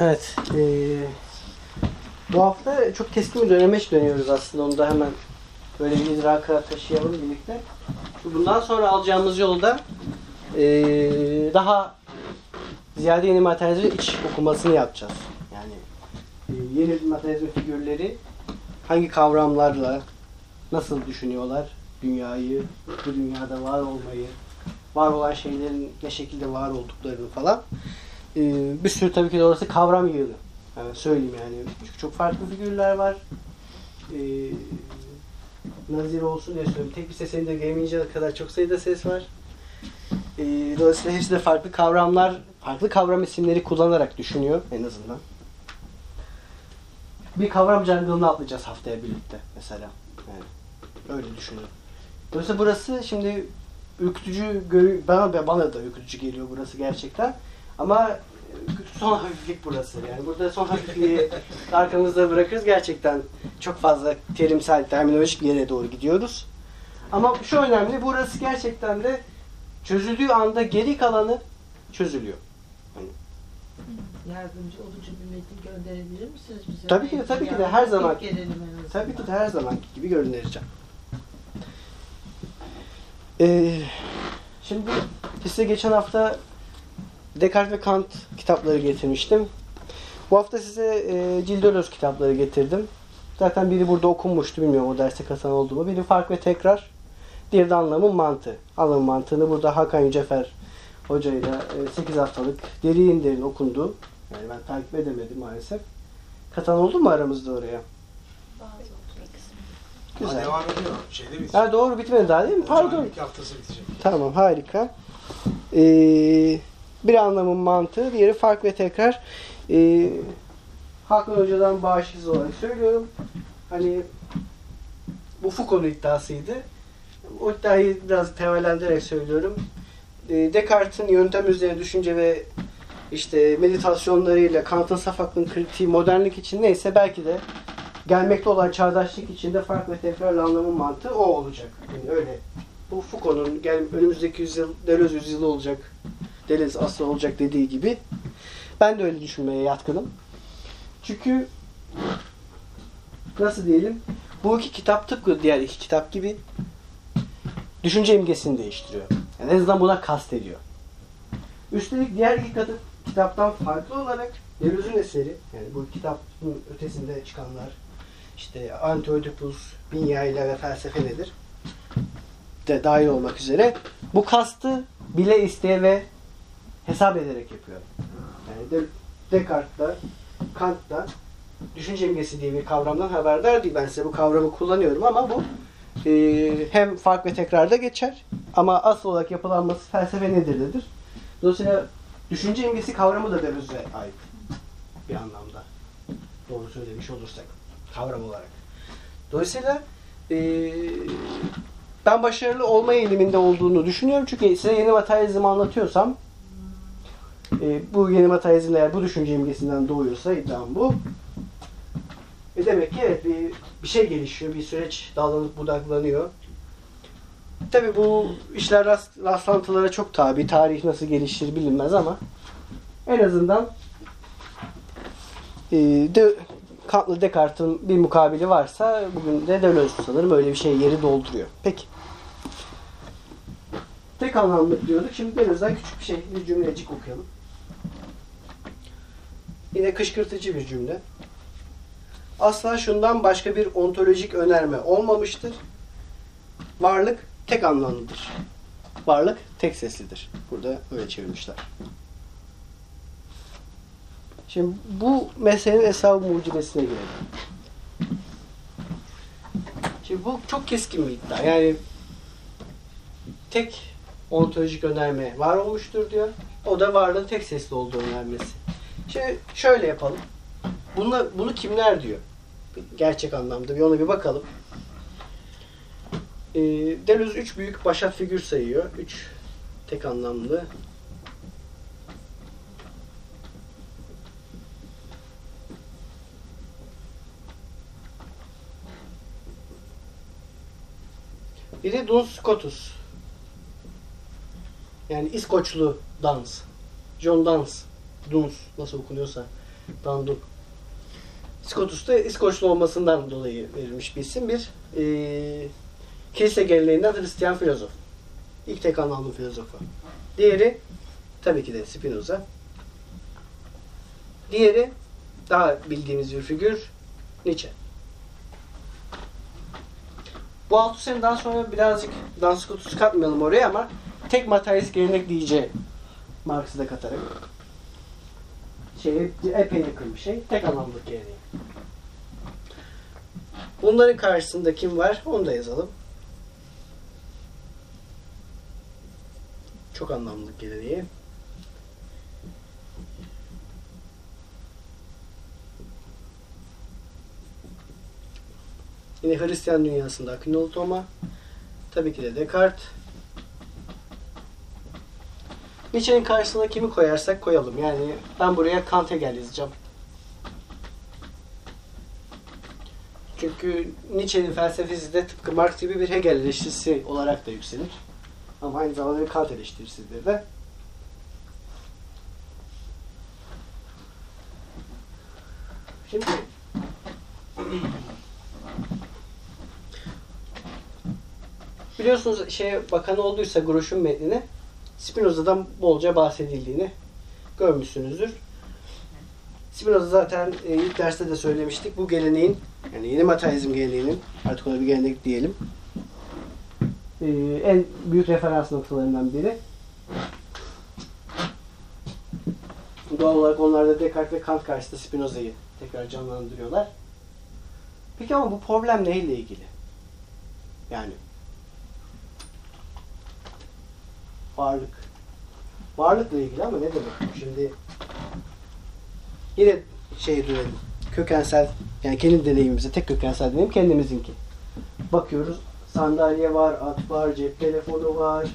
Evet. eee, bu hafta çok keskin bir dönemeç dönüyoruz aslında. Onu da hemen böyle bir idraka taşıyalım birlikte. Bundan sonra alacağımız yolda eee, daha ziyade yeni materyalizmin iç okumasını yapacağız. Yani eee, yeni materyalizm figürleri hangi kavramlarla nasıl düşünüyorlar dünyayı, bu dünyada var olmayı, var olan şeylerin ne şekilde var olduklarını falan. Ee, bir sürü tabii ki de kavram yığını. Yani söyleyeyim yani. Çünkü çok farklı figürler var. Ee, nazir olsun diye söyleyeyim. Tek bir sesini de gelmeyince kadar çok sayıda ses var. Ee, dolayısıyla hepsi de farklı kavramlar, farklı kavram isimleri kullanarak düşünüyor en azından. Bir kavram jungle'ını atlayacağız haftaya birlikte mesela. Yani öyle düşünün. Dolayısıyla burası şimdi ürkütücü bana bana da ürkütücü geliyor burası gerçekten. Ama e, son hafiflik burası. Yani burada son hafifliği arkamızda bırakırız. Gerçekten çok fazla terimsel, terminolojik bir yere doğru gidiyoruz. Ama şu önemli, burası gerçekten de çözüldüğü anda geri kalanı çözülüyor. Yardımcı olucu bir metin gönderebilir misiniz bize? Tabii ki de, tabii ki de, her zaman. Tabii ki de her zamanki gibi göndereceğim. Ee, şimdi size geçen hafta Descartes ve Kant kitapları getirmiştim. Bu hafta size e, kitapları getirdim. Zaten biri burada okunmuştu bilmiyorum o derste katılan oldu mu. Biri fark ve tekrar. Diğeri de anlamın mantığı. Anlamın mantığını burada Hakan Yücefer hocayla e, 8 haftalık derin derin okundu. Yani ben takip edemedim maalesef. Katılan oldu mu aramızda oraya? Güzel. devam ediyor. Şeyde bitecek. Ha doğru bitmedi daha değil mi? Pardon. Haftası bitecek. Tamam harika. Ee, bir anlamın mantığı, diğeri fark ve tekrar. Ee, Hakan Hoca'dan bağışsız olarak söylüyorum. Hani bu Foucault'un iddiasıydı. O iddiayı biraz temellendirerek söylüyorum. Ee, Descartes'in yöntem üzerine düşünce ve işte meditasyonlarıyla Kant'ın saf aklın kritiği modernlik için neyse belki de gelmekte olan çağdaşlık içinde fark ve tekrarla anlamın mantığı o olacak. Yani öyle bu Foucault'un gel önümüzdeki yüzyıl Deleuze yüzyılı olacak. Deleuze aslı olacak dediği gibi ben de öyle düşünmeye yatkınım. Çünkü nasıl diyelim bu iki kitap tıpkı diğer iki kitap gibi düşünce imgesini değiştiriyor. Yani en azından buna kastediyor. Üstelik diğer iki katı, kitaptan farklı olarak Deleuze'ün eseri yani bu kitabın ötesinde çıkanlar işte Anti-Oedipus, Binyayla ve felsefe nedir? de dahil olmak üzere bu kastı bile isteye ve hesap ederek yapıyor. Yani de, Descartes'da, Kant'ta düşünce imgesi diye bir kavramdan haberdar değil. Ben size bu kavramı kullanıyorum ama bu e, hem fark ve tekrarda geçer ama asıl olarak yapılanması felsefe nedir dedir. Dolayısıyla düşünce imgesi kavramı da Deleuze'e ait bir anlamda. Doğru söylemiş olursak kavram olarak. Dolayısıyla e, ben başarılı olma eğiliminde olduğunu düşünüyorum. Çünkü size yeni materyalizmi anlatıyorsam e, bu yeni materyalizm eğer bu düşünce imgesinden doğuyorsa iddiam bu. E demek ki evet bir, bir şey gelişiyor. Bir süreç dallanıp budaklanıyor. Tabi bu işler rast, rastlantılara çok tabi. Tarih nasıl gelişir bilinmez ama en azından e, de, Kant'lı Descartes'in bir mukabili varsa bugün de Deleuze sanırım öyle bir şey yeri dolduruyor. Peki. Tek anlamlık diyorduk. Şimdi Deleuze'den küçük bir şey, bir cümlecik okuyalım. Yine kışkırtıcı bir cümle. Asla şundan başka bir ontolojik önerme olmamıştır. Varlık tek anlamlıdır. Varlık tek seslidir. Burada öyle çevirmişler. Şimdi bu meselenin hesabı mucibesine girelim. Şimdi bu çok keskin bir iddia. Yani tek ontolojik önerme var olmuştur diyor. O da varlığın tek sesli olduğu önermesi. Şimdi şöyle yapalım. Bunu, bunu kimler diyor? Gerçek anlamda bir ona bir bakalım. Ee, Deleuze üç büyük başat figür sayıyor. Üç tek anlamlı. Biri Duns Scotus. Yani İskoçlu dans. John Dance. Duns nasıl okunuyorsa. Dandun. Scotus da İskoçlu olmasından dolayı verilmiş bir isim. Bir e, kilise geleneğinden Hristiyan filozof. İlk tek anlamlı filozofu. Diğeri tabii ki de Spinoza. Diğeri daha bildiğimiz bir figür Nietzsche. Bu altı seneden sonra birazcık dans kutusu katmayalım oraya ama tek materyalist gelenek diyeceği Marx'ı da katarak şey epey yakın bir şey. Tek anlamlık geleneği. Bunların karşısında kim var? Onu da yazalım. Çok anlamlık geleneği. Yine Hristiyan dünyasında Aquinalı Toma. Tabii ki de Descartes. Nietzsche'nin karşısına kimi koyarsak koyalım. Yani ben buraya Kant Hegel yazacağım. Çünkü Nietzsche'nin felsefesi de tıpkı Marx gibi bir Hegel eleştirisi olarak da yükselir. Ama aynı zamanda bir Kant eleştirisidir de. Şimdi biliyorsunuz şey bakan olduysa Groş'un metnini Spinoza'dan bolca bahsedildiğini görmüşsünüzdür. Spinoza zaten e, ilk derste de söylemiştik. Bu geleneğin yani yeni materyalizm geleneğinin artık ona bir gelenek diyelim. e, en büyük referans noktalarından biri. Doğal olarak onlar da Descartes ve Kant karşısında Spinoza'yı tekrar canlandırıyorlar. Peki ama bu problem neyle ilgili? Yani varlık. Varlıkla ilgili ama ne demek? Şimdi yine şey dönelim. Kökensel yani kendi deneyimimize tek kökensel deneyim kendimizinki. Bakıyoruz sandalye var, at var, cep telefonu var,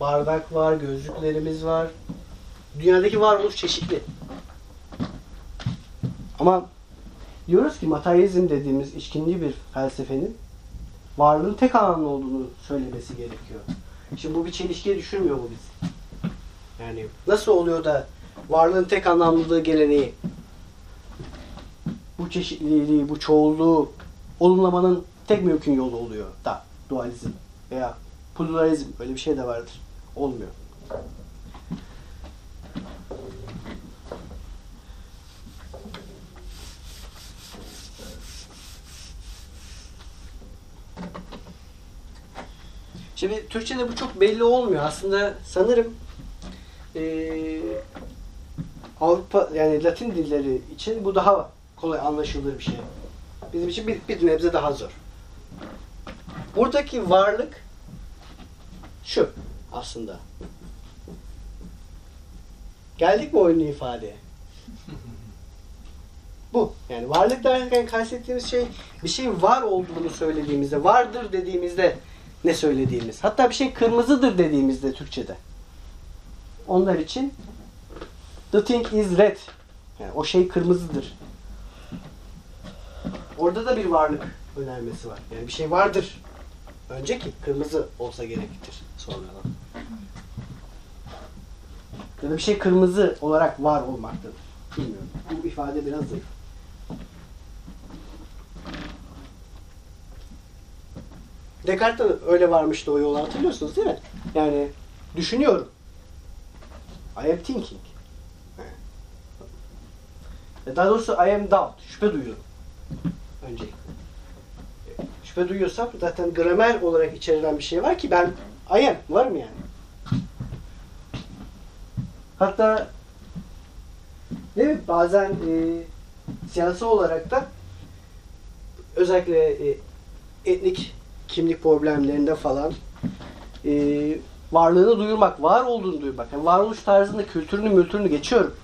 bardak var, gözlüklerimiz var. Dünyadaki varoluş çeşitli. Ama diyoruz ki materyalizm dediğimiz içkinli bir felsefenin varlığın tek anlamlı olduğunu söylemesi gerekiyor. Şimdi bu bir çelişkiye düşürmüyor mu biz? Yani nasıl oluyor da varlığın tek anlamlılığı geleneği bu çeşitliliği, bu çoğulluğu olumlamanın tek mümkün yolu oluyor da dualizm veya pluralizm öyle bir şey de vardır. Olmuyor. Şimdi Türkçe'de bu çok belli olmuyor. Aslında sanırım eee, Avrupa yani Latin dilleri için bu daha kolay anlaşılır bir şey. Bizim için bir, bir nebze daha zor. Buradaki varlık şu aslında. Geldik mi oyunlu ifadeye? Bu. Yani varlık derken kastettiğimiz şey bir şey var olduğunu söylediğimizde, vardır dediğimizde ne söylediğimiz. Hatta bir şey kırmızıdır dediğimizde Türkçe'de. Onlar için the thing is red. Yani o şey kırmızıdır. Orada da bir varlık önermesi var. Yani bir şey vardır. Önce ki kırmızı olsa gerektir sonradan. Ya da bir şey kırmızı olarak var olmaktadır. Bilmiyorum. Bu ifade biraz zayıf. Descartes de öyle varmıştı o yola hatırlıyorsunuz değil mi? Yani düşünüyorum. I am thinking. Daha doğrusu I am doubt. Şüphe duyuyorum. Öncelikle. Şüphe duyuyorsam zaten gramer olarak içerilen bir şey var ki ben I am. Varım yani. Hatta değil mi? Bazen e, siyasi olarak da özellikle e, etnik kimlik problemlerinde falan e, varlığını duyurmak, var olduğunu duyurmak. Yani varoluş tarzında kültürünü mültürünü geçiyorum.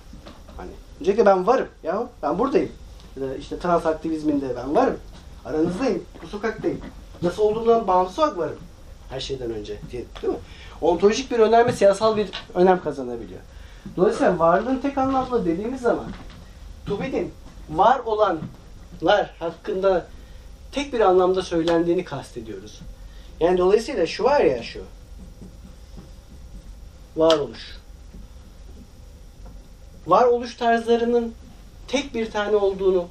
Hani öncelikle ben varım. Ya ben buradayım. Ya da işte trans aktivizminde ben varım. Aranızdayım. Bu sokaktayım. Nasıl olduğundan bağımsız olarak varım. Her şeyden önce. Değil mi? Ontolojik bir önerme siyasal bir önem kazanabiliyor. Dolayısıyla varlığın tek anlamlı dediğimiz zaman Tubin'in var olanlar hakkında tek bir anlamda söylendiğini kastediyoruz. Yani dolayısıyla şu var ya şu. Varoluş. varoluş tarzlarının tek bir tane olduğunu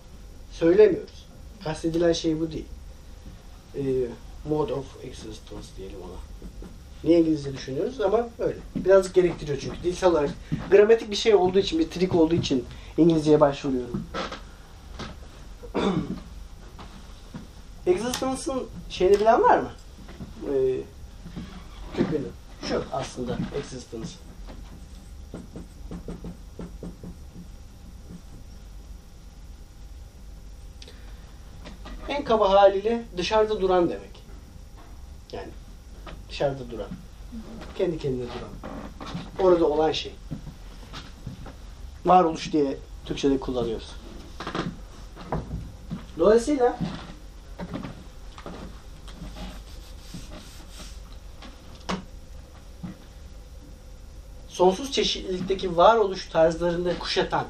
söylemiyoruz. Kastedilen şey bu değil. Ee, mode of existence diyelim ona. Niye İngilizce düşünüyoruz ama öyle. Birazcık gerektiriyor çünkü dilsel olarak. Gramatik bir şey olduğu için, bir trik olduğu için İngilizceye başvuruyorum. Existence'ın şeyini bilen var mı? Ee, kökünü. Şu aslında existence. En kaba haliyle dışarıda duran demek. Yani dışarıda duran. Kendi kendine duran. Orada olan şey. Varoluş diye Türkçe'de kullanıyoruz. Dolayısıyla sonsuz çeşitlilikteki varoluş tarzlarını kuşatan,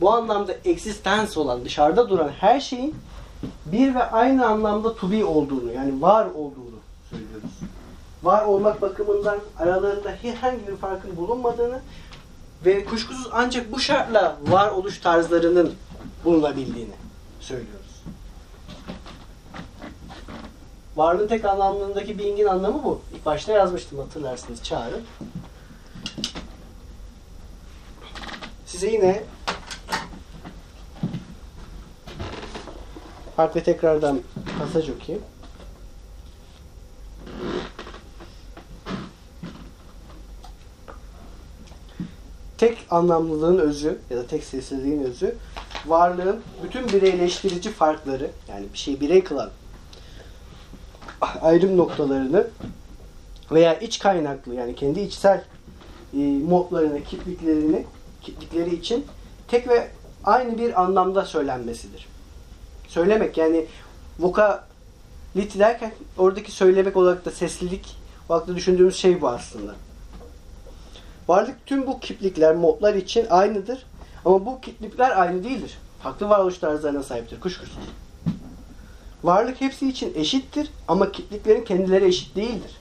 bu anlamda existence olan, dışarıda duran her şeyin bir ve aynı anlamda to be olduğunu, yani var olduğunu söylüyoruz. Var olmak bakımından aralarında herhangi bir farkın bulunmadığını ve kuşkusuz ancak bu şartla varoluş tarzlarının bulunabildiğini söylüyoruz. Varlığın tek anlamlılığındaki being'in anlamı bu. İlk başta yazmıştım hatırlarsınız çağrı. Size yine harf tekrardan pasaj okuyayım. Tek anlamlılığın özü ya da tek sesliliğin özü varlığın bütün bireyleştirici farkları yani bir şeyi birey kılan ayrım noktalarını veya iç kaynaklı yani kendi içsel e, modlarını, kitliklerini kitlikleri için tek ve aynı bir anlamda söylenmesidir. Söylemek yani vokality derken oradaki söylemek olarak da seslilik olarak düşündüğümüz şey bu aslında. Varlık tüm bu kiplikler, modlar için aynıdır. Ama bu kiplikler aynı değildir. Farklı varoluş tarzlarına sahiptir kuşkusuz. Varlık hepsi için eşittir ama kipliklerin kendileri eşit değildir.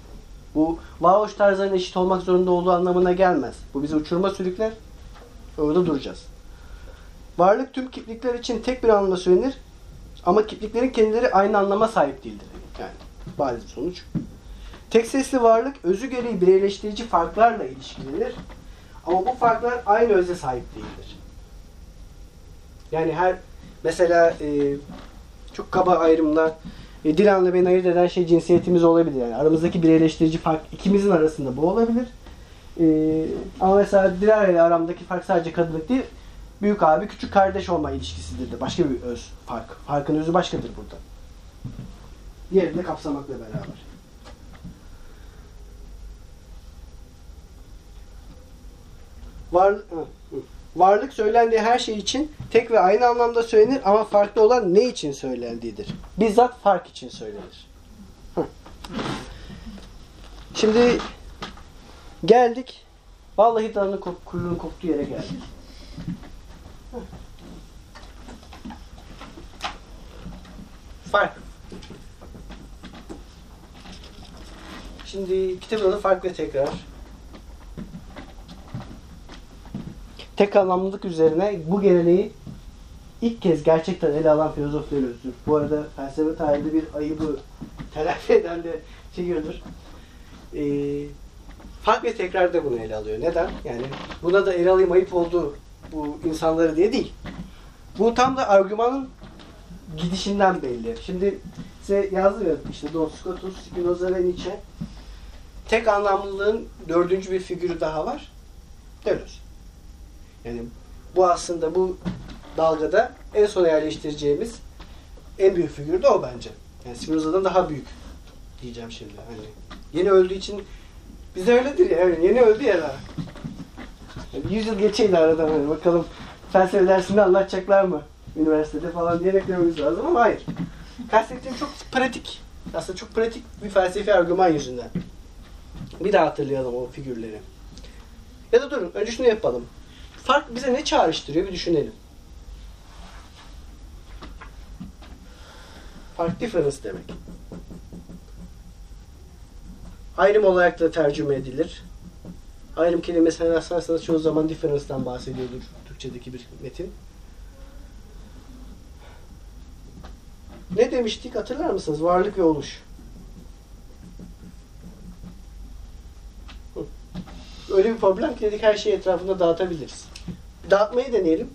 Bu varoluş tarzlarının eşit olmak zorunda olduğu anlamına gelmez. Bu bizi uçuruma sürükler. Orada duracağız. Varlık tüm kiplikler için tek bir anlamda söylenir ama kipliklerin kendileri aynı anlama sahip değildir. Yani bariz sonuç. Tek sesli varlık özü gereği bireyleştirici farklarla ilişkilenir. Ama bu farklar aynı öze sahip değildir. Yani her mesela e, çok kaba ayrımla e, Dilan'la beni ayırt eden şey cinsiyetimiz olabilir. Yani aramızdaki bireyleştirici fark ikimizin arasında bu olabilir. E, ama mesela Dilan ile aramdaki fark sadece kadınlık değil, büyük abi küçük kardeş olma ilişkisidir de. Başka bir öz fark. Farkın özü başkadır burada. Diğerini de kapsamakla beraber. Var, varlık söylendiği her şey için tek ve aynı anlamda söylenir ama farklı olan ne için söylendiğidir. Bizzat fark için söylenir. Şimdi geldik. Vallahi danının kop, kuyruğunun koptuğu yere geldik. Fark. Şimdi kitabın adı Fark ve Tekrar. Tek anlamlılık üzerine bu geleneği ilk kez gerçekten ele alan filozoflar özür. Bu arada felsefe tarihinde bir ayıbı telafi eden de figürdür. Ee, fark ve tekrar da bunu ele alıyor. Neden? Yani buna da ele alayım ayıp oldu bu insanları diye değil. Bu tam da argümanın gidişinden belli. Şimdi size yazdım ya işte Don Scotus, Spinoza ve Nietzsche. Tek anlamlılığın dördüncü bir figürü daha var. Deleuze. Yani bu aslında bu dalgada en sona yerleştireceğimiz en büyük figür de o bence. Yani Spinoza'dan daha büyük diyeceğim şimdi. Hani yeni öldüğü için bize öyledir ya. Yani yeni öldü ya daha. Yani 100 yıl geçeydi aradan hani bakalım felsefe dersinde anlatacaklar mı? Üniversitede falan diye beklememiz lazım ama hayır. Kastettiğim çok pratik. Aslında çok pratik bir felsefi argüman yüzünden. Bir daha hatırlayalım o figürleri. Ya da durun. Önce şunu yapalım. Fark bize ne çağrıştırıyor bir düşünelim. Fark difference demek. Ayrım olarak da tercüme edilir. Ayrım kelimesine rastlarsanız çoğu zaman difference'dan bahsediyordur Türkçedeki bir metin. Ne demiştik hatırlar mısınız? Varlık ve oluş. Öyle bir problem ki dedik her şeyi etrafında dağıtabiliriz. Dağıtmayı deneyelim.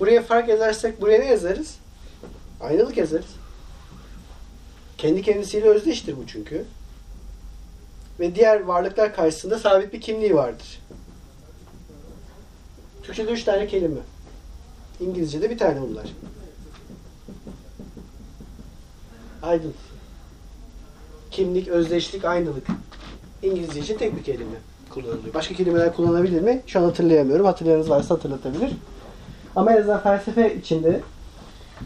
Buraya fark yazarsak buraya ne yazarız? Aynalık yazarız. Kendi kendisiyle özdeştir bu çünkü. Ve diğer varlıklar karşısında sabit bir kimliği vardır. Türkçe'de üç tane kelime. İngilizce'de bir tane bunlar. Aydın. Kimlik, özdeşlik, aynılık. İngilizce için tek bir kelime kullanılıyor. Başka kelimeler kullanabilir mi? Şu an hatırlayamıyorum. Hatırlayanınız varsa hatırlatabilir. Ama en azından felsefe içinde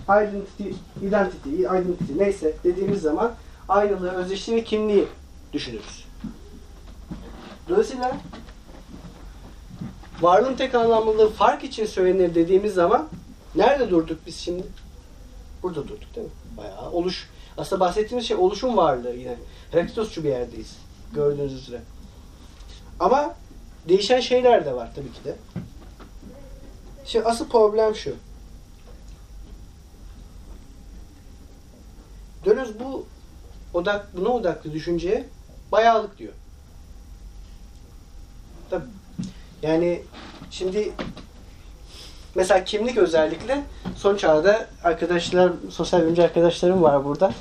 identity, identity, identity neyse dediğimiz zaman aynılığı, özdeşliği ve kimliği düşünürüz. Dolayısıyla varlığın tek anlamlılığı fark için söylenir dediğimiz zaman nerede durduk biz şimdi? Burada durduk değil mi? Bayağı oluş. Aslında bahsettiğimiz şey oluşum varlığı yine. Herakitosçu bir yerdeyiz. Gördüğünüz üzere. Ama değişen şeyler de var tabii ki de. Şimdi asıl problem şu. Dönüz bu odak, buna odaklı düşünceye bayağılık diyor. Tabii. Yani şimdi mesela kimlik özellikle son çağda arkadaşlar, sosyal bilimci arkadaşlarım var burada.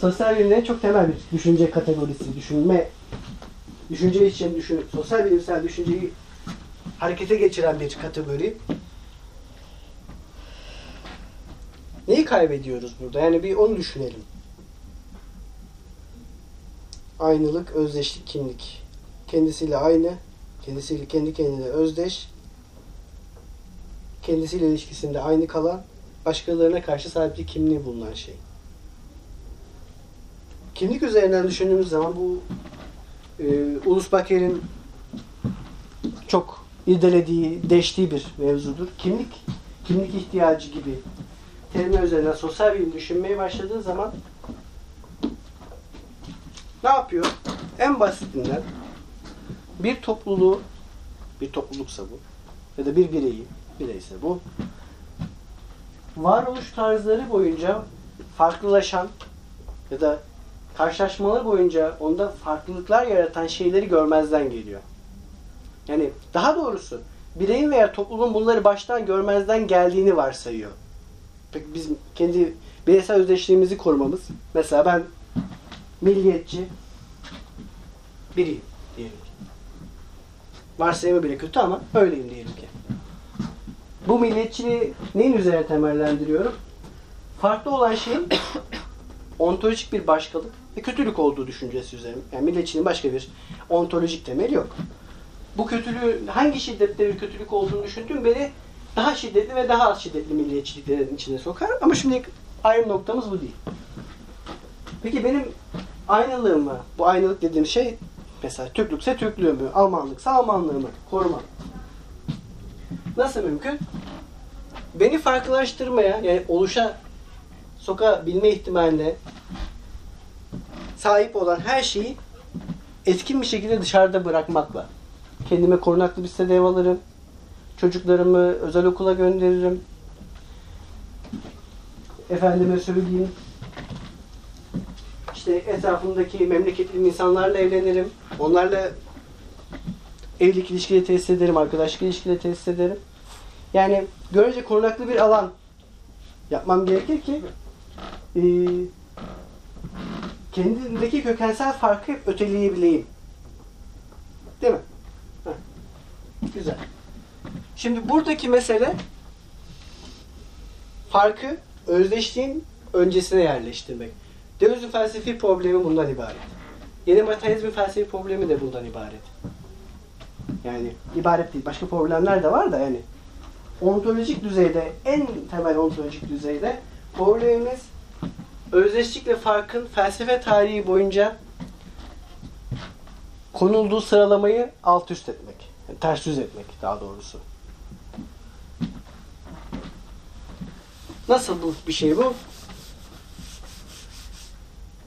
Sosyal bilimlerin çok temel bir düşünce kategorisi, düşünme düşünce için düşün, sosyal bilimsel düşünceyi harekete geçiren bir kategori. Neyi kaybediyoruz burada? Yani bir onu düşünelim. Aynılık, özdeşlik, kimlik. Kendisiyle aynı, kendisiyle kendi kendine özdeş, kendisiyle ilişkisinde aynı kalan, başkalarına karşı bir kimliği bulunan şey. Kimlik üzerinden düşündüğümüz zaman bu e, Ulus Baker'in çok irdelediği, deştiği bir mevzudur. Kimlik, kimlik ihtiyacı gibi terimler üzerinden sosyal bilim düşünmeye başladığı zaman ne yapıyor? En basitinden bir topluluğu, bir topluluksa bu ya da bir bireyi, bireyse bu varoluş tarzları boyunca farklılaşan ya da karşılaşmalar boyunca onda farklılıklar yaratan şeyleri görmezden geliyor. Yani daha doğrusu bireyin veya topluluğun bunları baştan görmezden geldiğini varsayıyor. Peki biz kendi bireysel özdeşliğimizi korumamız. Mesela ben milliyetçi biriyim diyelim ki. Varsayımı bile kötü ama öyleyim diyelim ki. Bu milliyetçiliği neyin üzerine temellendiriyorum? Farklı olan şeyin ontolojik bir başkalık ve kötülük olduğu düşüncesi üzerine. Yani milliyetçiliğin başka bir ontolojik temeli yok. Bu kötülüğü hangi şiddette bir kötülük olduğunu düşündüğüm beni daha şiddetli ve daha az şiddetli milliyetçiliklerin içine sokar. Ama şimdi ayrım noktamız bu değil. Peki benim aynılığımı, bu aynılık dediğim şey mesela Türklükse Türklüğümü, Almanlıksa Almanlığımı korumam. Nasıl mümkün? Beni farklılaştırmaya, yani oluşa sokabilme ihtimaline sahip olan her şeyi etkin bir şekilde dışarıda bırakmakla. Kendime korunaklı bir sitede ev alırım. Çocuklarımı özel okula gönderirim. Efendime söyleyeyim. İşte etrafımdaki memleketli insanlarla evlenirim. Onlarla evlilik ilişkileri tesis ederim, arkadaşlık ilişkileri tesis ederim. Yani görece korunaklı bir alan yapmam gerekir ki e, kendimdeki kökensel farkı hep öteleyebileyim. Değil mi? Heh. Güzel. Şimdi buradaki mesele farkı özdeşliğin öncesine yerleştirmek. Deleuze'ün felsefi problemi bundan ibaret. Yeni materyalizmin felsefi problemi de bundan ibaret. Yani ibaret değil. Başka problemler de var da yani ontolojik düzeyde, en temel ontolojik düzeyde problemimiz özdeşlikle farkın felsefe tarihi boyunca konulduğu sıralamayı alt üst etmek. Yani ters yüz etmek daha doğrusu. Nasıl bu bir şey bu?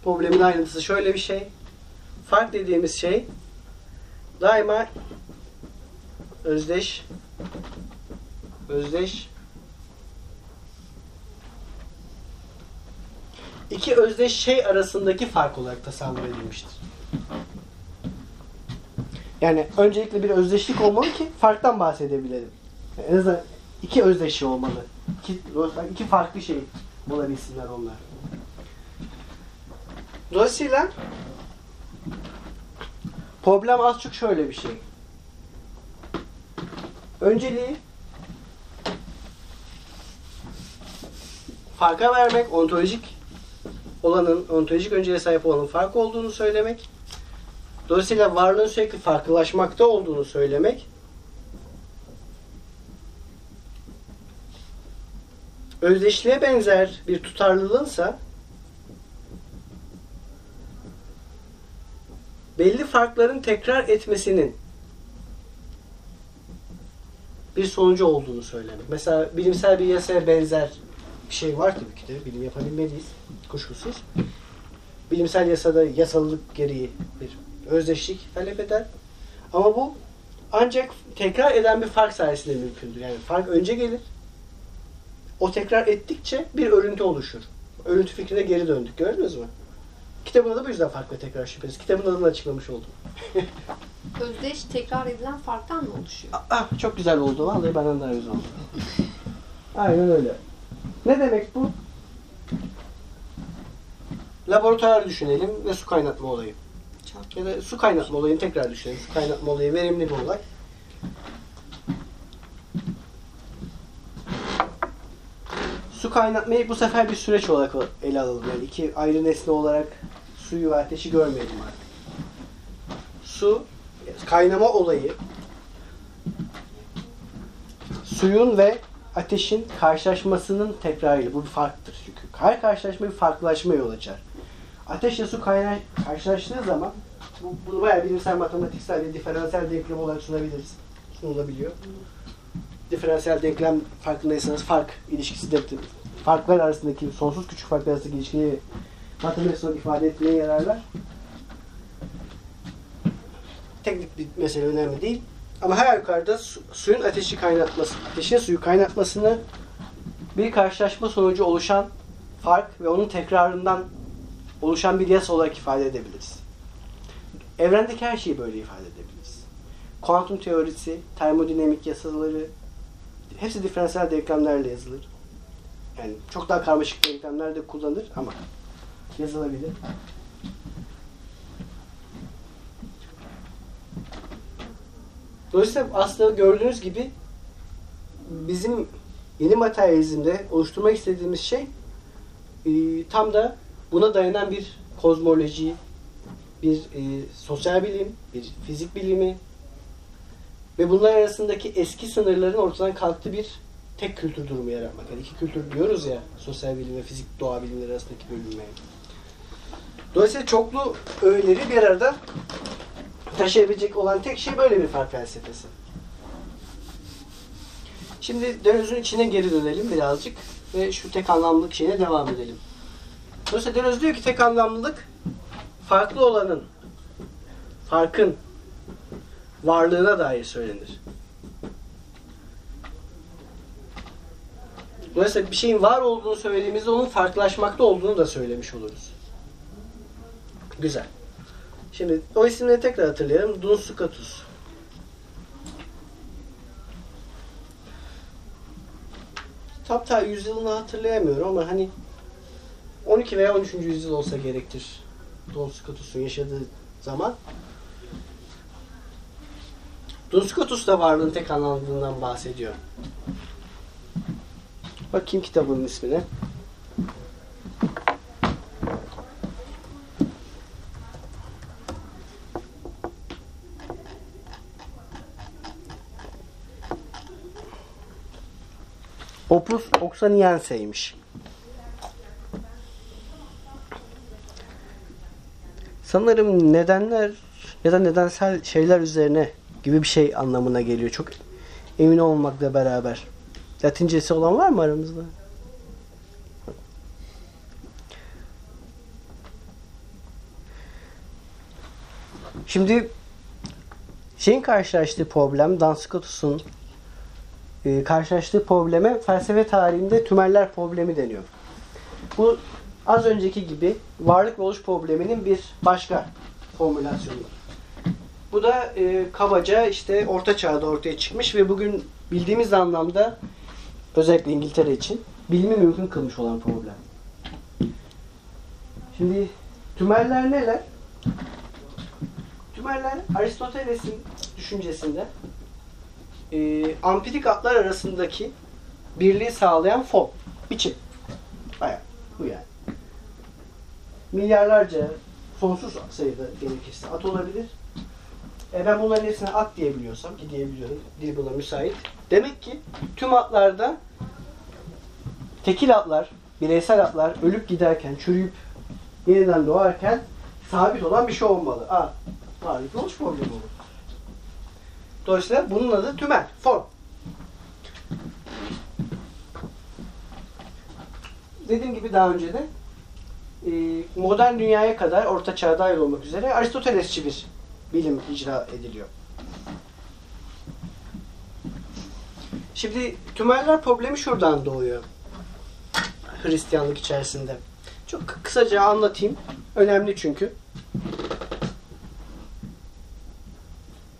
Problemin ayrıntısı şöyle bir şey. Fark dediğimiz şey daima özdeş özdeş iki özdeş şey arasındaki fark olarak tasavvur edilmiştir. Yani öncelikle bir özdeşlik olmalı ki farktan bahsedebilelim. Yani en azından iki özdeş şey olmalı. İki, iki farklı şey bulabilsinler onlar. Dolayısıyla problem az çok şöyle bir şey. Önceliği farka vermek, ontolojik olanın, ontolojik önceliğe sahip olanın fark olduğunu söylemek. Dolayısıyla varlığın sürekli farklılaşmakta olduğunu söylemek. Özdeşliğe benzer bir tutarlılığınsa belli farkların tekrar etmesinin bir sonucu olduğunu söylemek. Mesela bilimsel bir yasaya benzer bir şey var tabii ki de. Bilim yapabilmeliyiz. Kuşkusuz. Bilimsel yasada yasalılık gereği bir özdeşlik talep eder. Ama bu ancak tekrar eden bir fark sayesinde mümkündür. Yani fark önce gelir. O tekrar ettikçe bir örüntü oluşur. Örüntü fikrine geri döndük. Gördünüz mü? Kitabın adı bu yüzden fark ve tekrar şüphesiz. Kitabın adını açıklamış oldum. Özdeş tekrar edilen farktan mı oluşuyor? Ah çok güzel oldu. Vallahi benden daha güzel oldu. Aynen öyle. Ne demek bu? Laboratuvar düşünelim ve su kaynatma olayı. Ya da su kaynatma olayını tekrar düşünelim. Su kaynatma olayı verimli bir olay. Su kaynatmayı bu sefer bir süreç olarak ele alalım. Yani iki ayrı nesne olarak suyu ve ateşi görmeyelim artık. Su, kaynama olayı suyun ve ateşin karşılaşmasının tekrarıyla. Bu bir farktır çünkü. Her karşılaşma bir farklılaşma yol açar. Ateşle su kaynağı karşılaştığı zaman bu, bunu bayağı bilimsel matematiksel bir diferansiyel denklem olarak sunabiliriz. Sunulabiliyor. Diferansiyel denklem farkındaysanız fark ilişkisi de farklar arasındaki sonsuz küçük farklar arasındaki ilişkiyi matematik olarak ifade etmeye yararlar. Teknik bir mesele önemli değil. Ama her yukarıda su, suyun ateşi kaynatması, ateşin suyu kaynatmasını bir karşılaşma sonucu oluşan fark ve onun tekrarından oluşan bir yasa olarak ifade edebiliriz. Evrendeki her şeyi böyle ifade edebiliriz. Kuantum teorisi, termodinamik yasaları, hepsi diferansiyel denklemlerle yazılır. Yani çok daha karmaşık denklemler de kullanılır ama yazılabilir. Dolayısıyla aslında gördüğünüz gibi bizim yeni materyalizmde oluşturmak istediğimiz şey e, tam da buna dayanan bir kozmoloji, bir e, sosyal bilim, bir fizik bilimi ve bunlar arasındaki eski sınırların ortadan kalktığı bir tek kültür durumu yaratmak. Yani iki kültür diyoruz ya sosyal bilim ve fizik doğa bilimleri arasındaki bölünmeye. Dolayısıyla çoklu öğeleri bir arada taşıyabilecek olan tek şey böyle bir fark felsefesi. Şimdi Deleuze'ün içine geri dönelim birazcık ve şu tek anlamlılık şeyine devam edelim. Dolayısıyla Deleuze diyor ki tek anlamlılık farklı olanın, farkın varlığına dair söylenir. Dolayısıyla bir şeyin var olduğunu söylediğimizde onun farklılaşmakta olduğunu da söylemiş oluruz. Güzel. Şimdi o isimleri tekrar hatırlayalım. Duns Scotus. Tam ta yüzyılını hatırlayamıyorum ama hani 12 veya 13. yüzyıl olsa gerektir. Duns Scotus'un yaşadığı zaman. Duns Scotus da varlığın tek anlamlılığından bahsediyor. Bakayım kitabının ismine. Opus Oxaniense'ymiş. Sanırım nedenler ya da nedensel şeyler üzerine gibi bir şey anlamına geliyor. Çok emin olmakla beraber. Latincesi olan var mı aramızda? Şimdi şeyin karşılaştığı problem, Dan Scotus'un e, karşılaştığı probleme felsefe tarihinde tümeller problemi deniyor. Bu az önceki gibi varlık ve oluş probleminin bir başka formülasyonu. Bu da e, kabaca işte orta çağda ortaya çıkmış ve bugün bildiğimiz anlamda özellikle İngiltere için bilimi mümkün kılmış olan problem. Şimdi tümeller neler? Tümeller Aristoteles'in düşüncesinde e, ampirik atlar arasındaki birliği sağlayan form, biçim. Bayağı bu yani. Milyarlarca sonsuz sayıda gerekirse at olabilir. E ben bunların hepsine at diyebiliyorsam ki diyebiliyorum. Dil buna müsait. Demek ki tüm atlarda tekil atlar, bireysel atlar ölüp giderken, çürüyüp yeniden doğarken sabit olan bir şey olmalı. Aa, varlık oluş problemi olur. Dolayısıyla bunun adı tümel, form. Dediğim gibi daha önce de e, modern dünyaya kadar orta çağ dahil olmak üzere Aristotelesçi bir bilim icra ediliyor. Şimdi tümeller problemi şuradan doğuyor. Hristiyanlık içerisinde. Çok kısaca anlatayım. Önemli çünkü.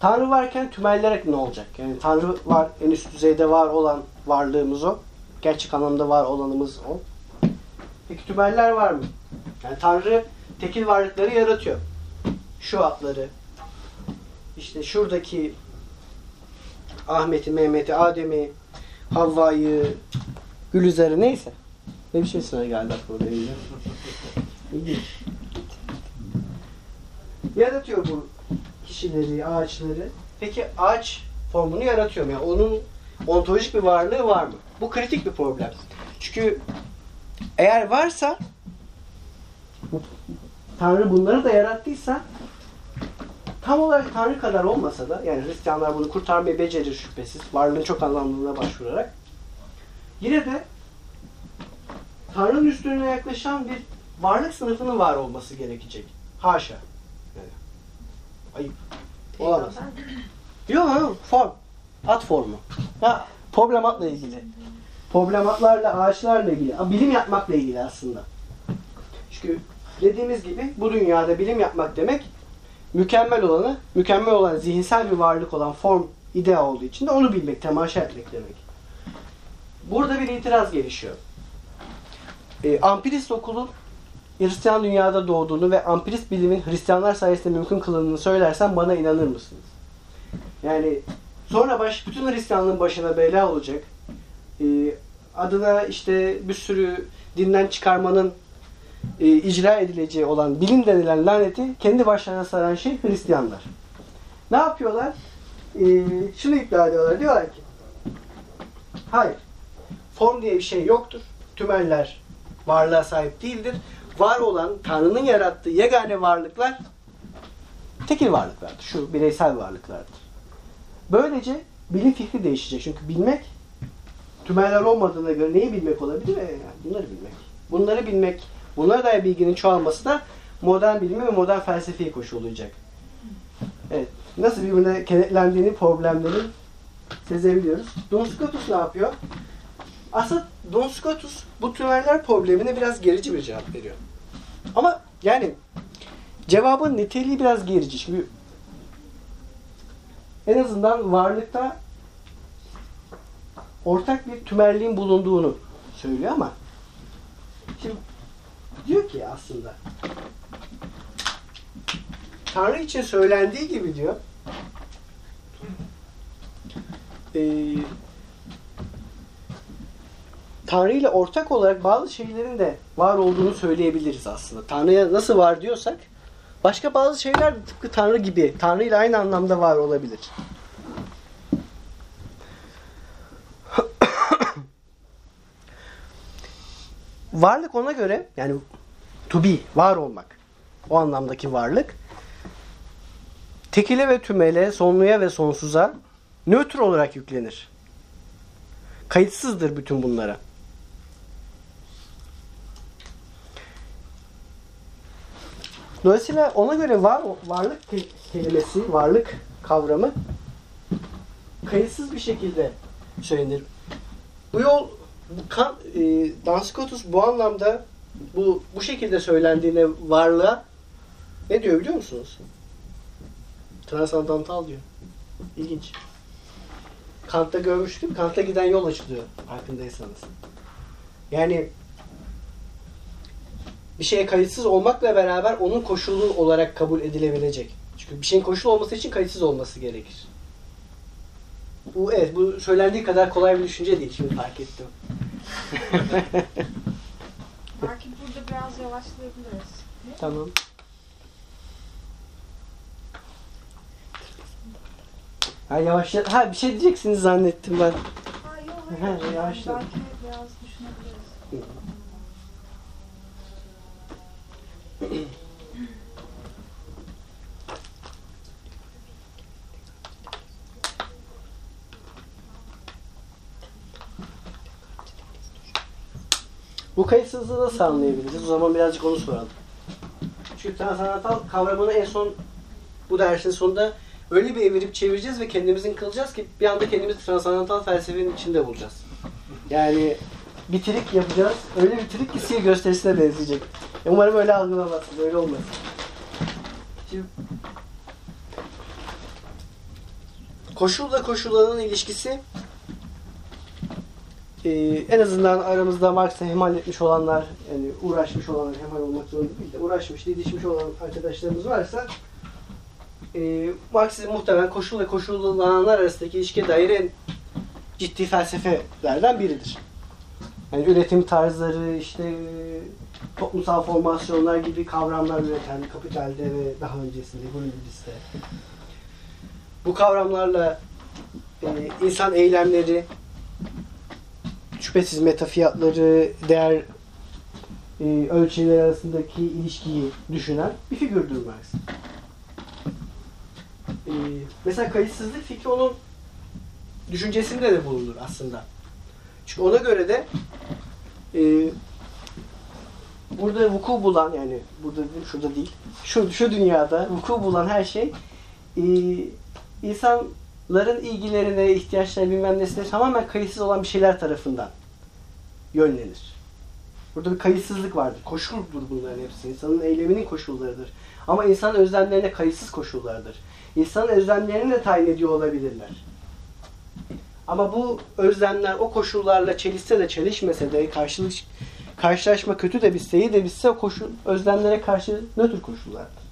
Tanrı varken tümeller ne olacak? Yani Tanrı var, en üst düzeyde var olan varlığımız o. Gerçek anlamda var olanımız o. Peki tümeller var mı? Yani Tanrı tekil varlıkları yaratıyor. Şu atları, işte şuradaki Ahmet'i, Mehmet'i, Adem'i, Havva'yı, Gülizar'ı neyse. Ne bir şey sana geldi aklıma benim de. Yaratıyor bu kişileri, ağaçları. Peki ağaç formunu yaratıyor mu? Yani onun ontolojik bir varlığı var mı? Bu kritik bir problem. Çünkü eğer varsa Tanrı bunları da yarattıysa tam olarak Tanrı kadar olmasa da yani Hristiyanlar bunu kurtarmayı becerir şüphesiz. Varlığın çok anlamlılığına başvurarak. Yine de Tanrı'nın üstüne yaklaşan bir varlık sınıfının var olması gerekecek. Haşa. Ayıp. Olamaz. Yok yok form. At formu. Ya, problem atla ilgili. Problem atlarla, ağaçlarla ilgili. Bilim yapmakla ilgili aslında. Çünkü dediğimiz gibi bu dünyada bilim yapmak demek mükemmel olanı, mükemmel olan zihinsel bir varlık olan form, idea olduğu için de onu bilmek, temaşa etmek demek. Burada bir itiraz gelişiyor. E, Ampirist okulun Hristiyan dünyada doğduğunu ve Ampirist bilimin Hristiyanlar sayesinde mümkün kılındığını söylersem bana inanır mısınız? Yani sonra baş, bütün Hristiyanlığın başına bela olacak. E, adına işte bir sürü dinden çıkarmanın e, icra edileceği olan bilim denilen laneti kendi başlarına saran şey Hristiyanlar. Ne yapıyorlar? E, şunu iddia ediyorlar. Diyorlar ki hayır. Form diye bir şey yoktur. Tümeller varlığa sahip değildir. Var olan Tanrı'nın yarattığı yegane varlıklar tekil varlıklardır. Şu bireysel varlıklardır. Böylece bilim fikri değişecek. Çünkü bilmek tümeller olmadığına göre neyi bilmek olabilir? E, yani bunları bilmek. Bunları bilmek, bunlara dair bilginin çoğalması da modern bilimi ve modern felsefeyi koşullayacak. Evet. Nasıl birbirine kenetlendiğini, problemleri sezebiliyoruz. Don Scotus ne yapıyor? Aslında Don Scotus bu tümeller problemine biraz gerici bir cevap veriyor. Ama yani cevabın niteliği biraz gerici. Çünkü en azından varlıkta ortak bir tümerliğin bulunduğunu söylüyor ama şimdi diyor ki aslında Tanrı için söylendiği gibi diyor eee Tanrı ile ortak olarak bazı şeylerin de var olduğunu söyleyebiliriz aslında. Tanrı'ya nasıl var diyorsak başka bazı şeyler de tıpkı Tanrı gibi Tanrı ile aynı anlamda var olabilir. varlık ona göre yani to be, var olmak o anlamdaki varlık tekile ve tümele, sonluya ve sonsuza nötr olarak yüklenir. Kayıtsızdır bütün bunlara. Dolayısıyla ona göre var varlık ke- kelimesi, varlık kavramı kayıtsız bir şekilde söylenir. Bu yol kan, e, Danskotus bu anlamda bu bu şekilde söylendiğine varlığa ne diyor biliyor musunuz? Transandantal diyor. İlginç. Kant'ta görmüştüm. Kant'a giden yol açılıyor farkındaysanız. Yani bir şeye kayıtsız olmakla beraber onun koşulu olarak kabul edilebilecek. Çünkü bir şeyin koşul olması için kayıtsız olması gerekir. Bu evet bu söylendiği kadar kolay bir düşünce değil şimdi fark ettim. Belki burada biraz yavaşlayabiliriz. Tamam. Ha yavaşla. Ha bir şey diyeceksiniz zannettim ben. Ha yok Ha, yavaşla. Belki biraz düşünebiliriz. Bu kayıtsızlığı nasıl anlayabiliriz? O zaman birazcık onu soralım. Çünkü transandantal kavramını en son bu dersin sonunda öyle bir evirip çevireceğiz ve kendimizin kılacağız ki bir anda kendimizi transandantal felsefenin içinde bulacağız. Yani bir trik yapacağız. Öyle bir trik ki sihir gösterisine benzeyecek. Umarım öyle algılamazsınız. Öyle olmasın. Şimdi koşulla koşullanın ilişkisi ee, en azından aramızda Marx'ı hemal etmiş olanlar, yani uğraşmış olanlar, hemal olmak zorunda değil de uğraşmış, didişmiş olan arkadaşlarımız varsa e, Marx'ın muhtemelen koşul ve koşullananlar arasındaki ilişkiye dair en ciddi felsefelerden biridir. Yani üretim tarzları, işte toplumsal formasyonlar gibi kavramlar üreten kapitalde ve daha öncesinde Grundris'te. Bu kavramlarla e, insan eylemleri, şüphesiz meta fiyatları, değer e, ölçüleri arasındaki ilişkiyi düşünen bir figürdür Marx. E, mesela kayıtsızlık fikri onun düşüncesinde de bulunur aslında. Çünkü ona göre de e, burada vuku bulan yani burada şurada değil, şu şu dünyada vuku bulan her şey e, insanların ilgilerine, ihtiyaçlarına bilmem nesine tamamen kayıtsız olan bir şeyler tarafından yönlenir. Burada bir kayıtsızlık vardır. Koşuldur bunların hepsi. İnsanın eyleminin koşullarıdır. Ama insan özlemlerine kayıtsız koşullardır. İnsanın özlemlerini de tayin ediyor olabilirler. Ama bu özlemler o koşullarla çelişse de çelişmese de karşılık karşılaşma kötü de bitse iyi de bitse o koşul özlemlere karşı nötr koşullardır.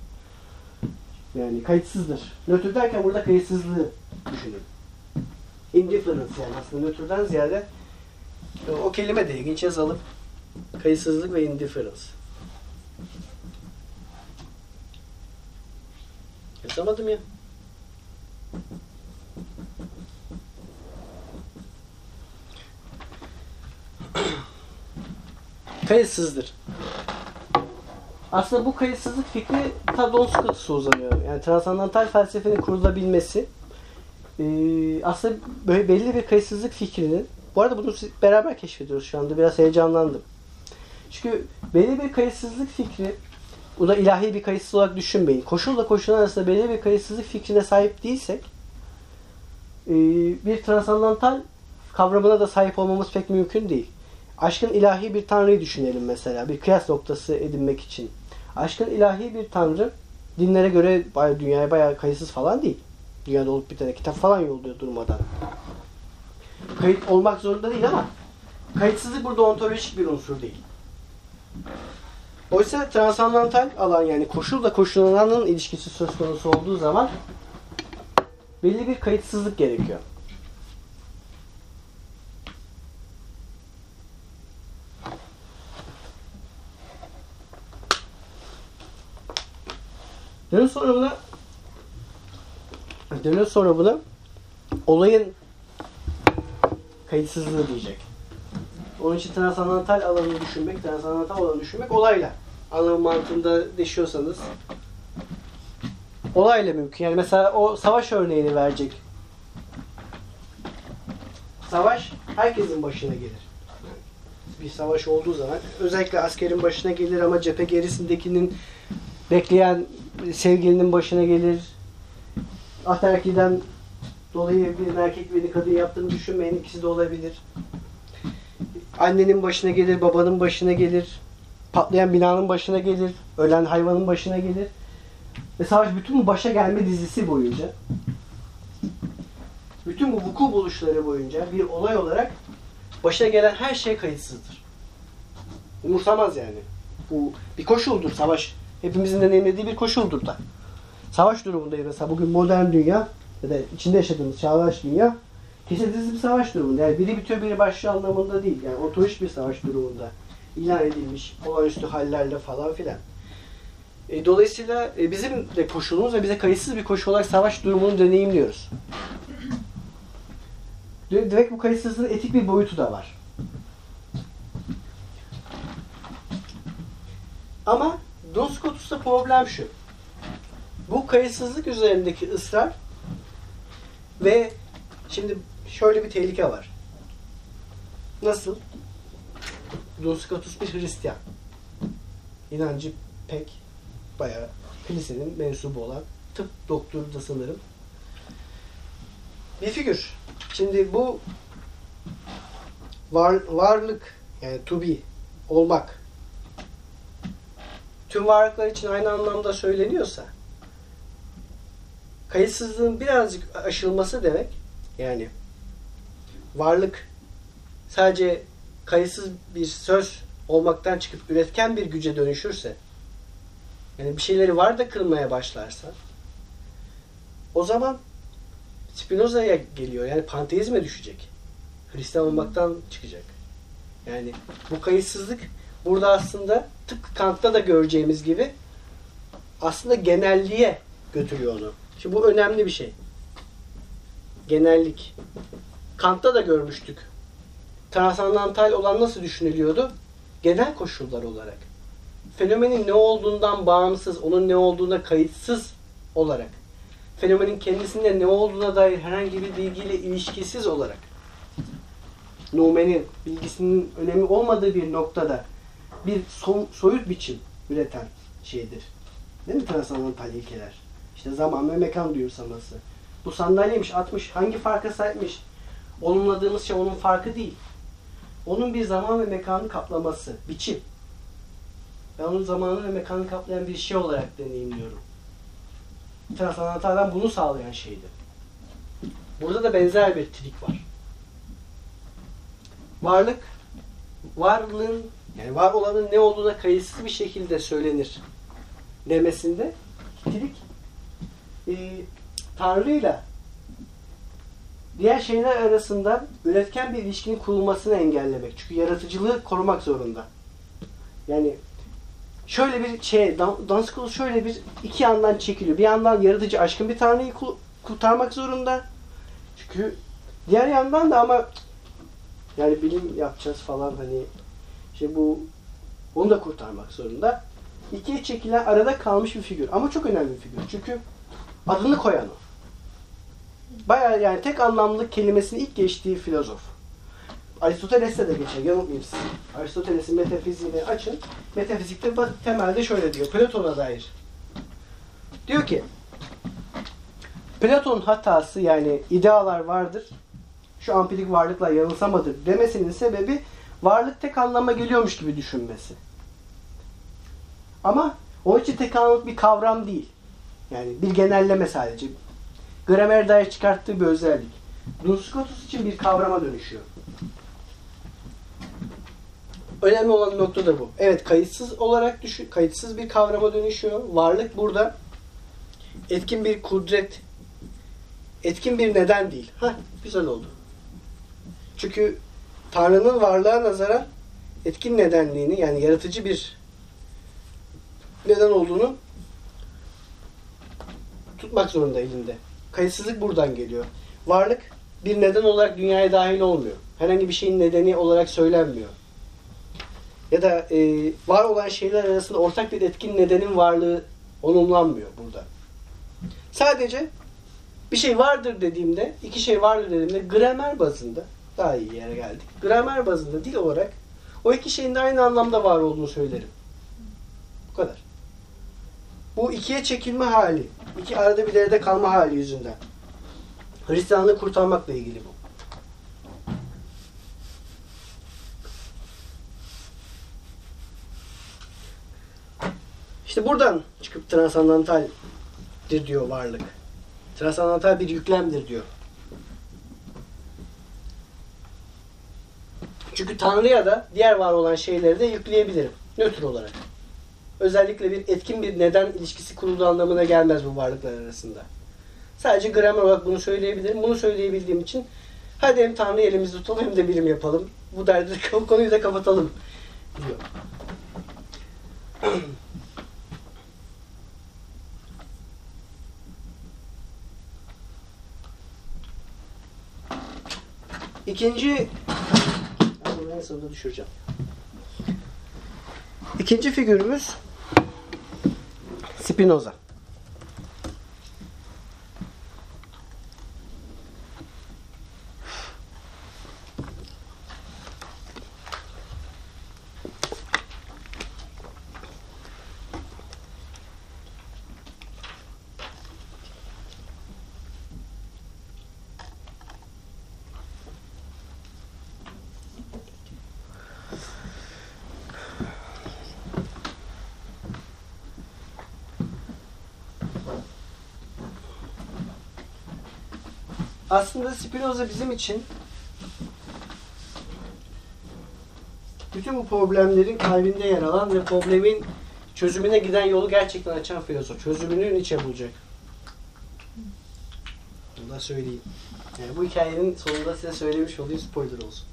Yani kayıtsızdır. Nötr derken burada kayıtsızlığı düşünün. Indifference yani aslında nötrden ziyade o kelime de ilginç yazalım. Kayıtsızlık ve indifference. Yazamadım ya. Kayıtsızdır. Aslında bu kayıtsızlık fikri ta Don Scotus'a uzanıyor. Yani transandantal felsefenin kurulabilmesi e, aslında böyle belli bir kayıtsızlık fikrinin bu arada bunu beraber keşfediyoruz şu anda. Biraz heyecanlandım. Çünkü belli bir kayıtsızlık fikri bu da ilahi bir kayıtsız olarak düşünmeyin. Koşulla koşul arasında belli bir kayıtsızlık fikrine sahip değilsek e, bir transandantal kavramına da sahip olmamız pek mümkün değil. Aşkın ilahi bir tanrıyı düşünelim mesela. Bir kıyas noktası edinmek için. Aşkın ilahi bir tanrı dinlere göre bayağı, dünyaya bayağı kayıtsız falan değil. Dünyada olup bir tane kitap falan yolluyor durmadan. Kayıt olmak zorunda değil ama kayıtsızlık burada ontolojik bir unsur değil. Oysa transandantal alan yani koşulla koşullananın ilişkisi söz konusu olduğu zaman belli bir kayıtsızlık gerekiyor. Buna dönün sonra buna olayın kayıtsızlığı diyecek. Onun için transandantal alanı düşünmek, transandantal alanı düşünmek olayla. Anlam mantığında deşiyorsanız olayla mümkün. Yani mesela o savaş örneğini verecek. Savaş herkesin başına gelir. Bir savaş olduğu zaman özellikle askerin başına gelir ama cephe gerisindekinin bekleyen sevgilinin başına gelir. Ataerkiden dolayı bir erkek bir kadın yaptığını düşünmeyen ikisi de olabilir. Annenin başına gelir, babanın başına gelir. Patlayan binanın başına gelir. Ölen hayvanın başına gelir. Ve savaş bütün bu başa gelme dizisi boyunca bütün bu vuku buluşları boyunca bir olay olarak başına gelen her şey kayıtsızdır. Umursamaz yani. Bu bir koşuldur savaş. Hepimizin deneyimlediği bir koşuldur da. Savaş durumundayız mesela bugün modern dünya ya da içinde yaşadığımız çağdaş dünya kesintisiz bir savaş durumunda. Yani biri bitiyor biri başlıyor anlamında değil. Yani otomatik bir savaş durumunda ilan edilmiş olağanüstü hallerle falan filan. E, dolayısıyla e, bizim de koşulumuz ve bize kayıtsız bir koşul olarak savaş durumunu deneyimliyoruz. De- Demek bu kayıtsızlığın etik bir boyutu da var. Ama Don Scotus'ta problem şu. Bu kayıtsızlık üzerindeki ısrar ve şimdi şöyle bir tehlike var. Nasıl? Don Scotus bir Hristiyan. İnancı pek bayağı kilisenin mensubu olan tıp doktoru da sanırım. Bir figür. Şimdi bu var, varlık yani to be olmak tüm varlıklar için aynı anlamda söyleniyorsa kayıtsızlığın birazcık aşılması demek yani varlık sadece kayıtsız bir söz olmaktan çıkıp üretken bir güce dönüşürse yani bir şeyleri var da kırmaya başlarsa o zaman Spinoza'ya geliyor. Yani panteizme düşecek. Hristiyan olmaktan çıkacak. Yani bu kayıtsızlık burada aslında tıpkı Kant'ta da göreceğimiz gibi aslında genelliğe götürüyor onu. Şimdi bu önemli bir şey. Genellik. Kant'ta da görmüştük. Transandantal olan nasıl düşünülüyordu? Genel koşullar olarak. Fenomenin ne olduğundan bağımsız, onun ne olduğuna kayıtsız olarak fenomenin kendisinde ne olduğuna dair herhangi bir bilgiyle ilişkisiz olarak Numen'in bilgisinin önemi olmadığı bir noktada bir son, soyut biçim üreten şeydir. Değil mi transandantal ilkeler? İşte zaman ve mekan duyursaması. Bu sandalyeymiş, atmış. Hangi farka sahipmiş? Olumladığımız şey onun farkı değil. Onun bir zaman ve mekanı kaplaması, biçim. Ben onun zamanı ve mekanı kaplayan bir şey olarak deneyimliyorum transandantalden bunu sağlayan şeydi. Burada da benzer bir trik var. Varlık, varlığın, yani var olanın ne olduğuna kayıtsız bir şekilde söylenir demesinde trik e, Tanrı'yla diğer şeyler arasında üretken bir ilişkinin kurulmasını engellemek. Çünkü yaratıcılığı korumak zorunda. Yani şöyle bir şey, Dan School şöyle bir iki yandan çekiliyor. Bir yandan yaratıcı aşkın bir tanrıyı kurtarmak zorunda. Çünkü diğer yandan da ama yani bilim yapacağız falan hani şey bu onu da kurtarmak zorunda. İkiye çekilen arada kalmış bir figür. Ama çok önemli bir figür. Çünkü adını koyan o. Bayağı yani tek anlamlı kelimesini ilk geçtiği filozof. Aristoteles'te de geçer. Yanılmayayım sizi. Aristoteles'in metafiziğini açın. Metafizikte temelde şöyle diyor. Platon'a dair. Diyor ki Platon hatası yani idealar vardır. Şu ampirik varlıkla yanılsamadır demesinin sebebi varlık tek anlama geliyormuş gibi düşünmesi. Ama o için tek anlamlık bir kavram değil. Yani bir genelleme sadece. Gramer dair çıkarttığı bir özellik. Duns için bir kavrama dönüşüyor. Önemli olan nokta da bu. Evet kayıtsız olarak düşün, kayıtsız bir kavrama dönüşüyor. Varlık burada etkin bir kudret, etkin bir neden değil. Ha güzel oldu. Çünkü Tanrı'nın varlığa nazaran etkin nedenliğini yani yaratıcı bir neden olduğunu tutmak zorunda elinde. Kayıtsızlık buradan geliyor. Varlık bir neden olarak dünyaya dahil olmuyor. Herhangi bir şeyin nedeni olarak söylenmiyor ya da e, var olan şeyler arasında ortak bir etkin nedenin varlığı onumlanmıyor burada. Sadece bir şey vardır dediğimde, iki şey vardır dediğimde gramer bazında daha iyi yere geldik. Gramer bazında dil olarak o iki şeyin de aynı anlamda var olduğunu söylerim. Bu kadar. Bu ikiye çekilme hali, iki arada bir derede kalma hali yüzünden. Hristiyanlığı kurtarmakla ilgili bu. İşte buradan çıkıp transandantaldir diyor varlık. Transandantal bir yüklemdir diyor. Çünkü Tanrı'ya da diğer var olan şeyleri de yükleyebilirim. Nötr olarak. Özellikle bir etkin bir neden ilişkisi kurulduğu anlamına gelmez bu varlıklar arasında. Sadece gramer olarak bunu söyleyebilirim. Bunu söyleyebildiğim için hadi hem Tanrı elimizde tutalım hem de bilim yapalım. Bu derdi de, konuyu da kapatalım diyor. İkinci en sonunda düşüreceğim. İkinci figürümüz Spinoza. Aslında Spinoza bizim için bütün bu problemlerin kalbinde yer alan ve problemin çözümüne giden yolu gerçekten açan filozof. Çözümünü Nietzsche bulacak. Bunu da söyleyeyim. Yani bu hikayenin sonunda size söylemiş olayım spoiler olsun.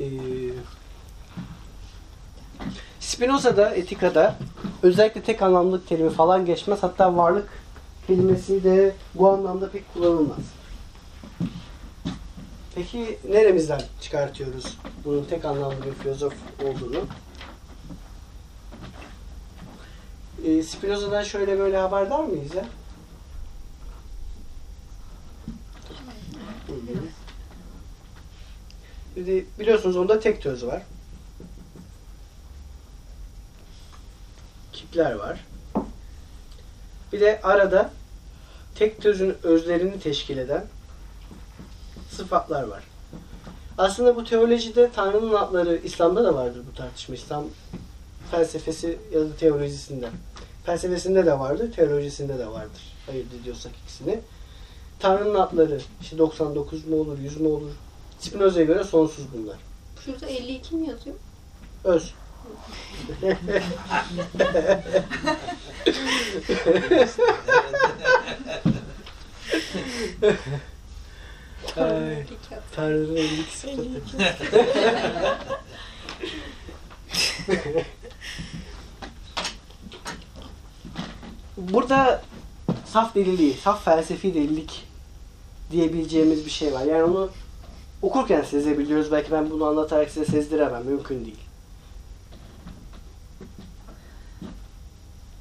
Ee, Spinoza'da, etikada özellikle tek anlamlık terimi falan geçmez. Hatta varlık kelimesi de bu anlamda pek kullanılmaz. Peki neremizden çıkartıyoruz bunun tek anlamlı bir filozof olduğunu? Ee, Spinoza'dan şöyle böyle haberdar mıyız ya? Biliyorsunuz onda tek töz var. Kipler var. Bir de arada tek tözün özlerini teşkil eden sıfatlar var. Aslında bu teolojide Tanrı'nın adları İslam'da da vardır bu tartışma. İslam felsefesi ya da teolojisinde. Felsefesinde de vardır, teolojisinde de vardır. Ayırt ediyorsak ikisini. Tanrı'nın adları işte 99 mu olur, 100 mu olur? Spinoza'ya göre sonsuz bunlar. Şurada 52 mi yazıyor? Öz. Ay. Tanrı'nın 52 sıfatı. Burada saf deliliği, saf felsefi delilik diyebileceğimiz bir şey var. Yani onu okurken sezebiliyoruz. Belki ben bunu anlatarak size sezdiremem. Mümkün değil.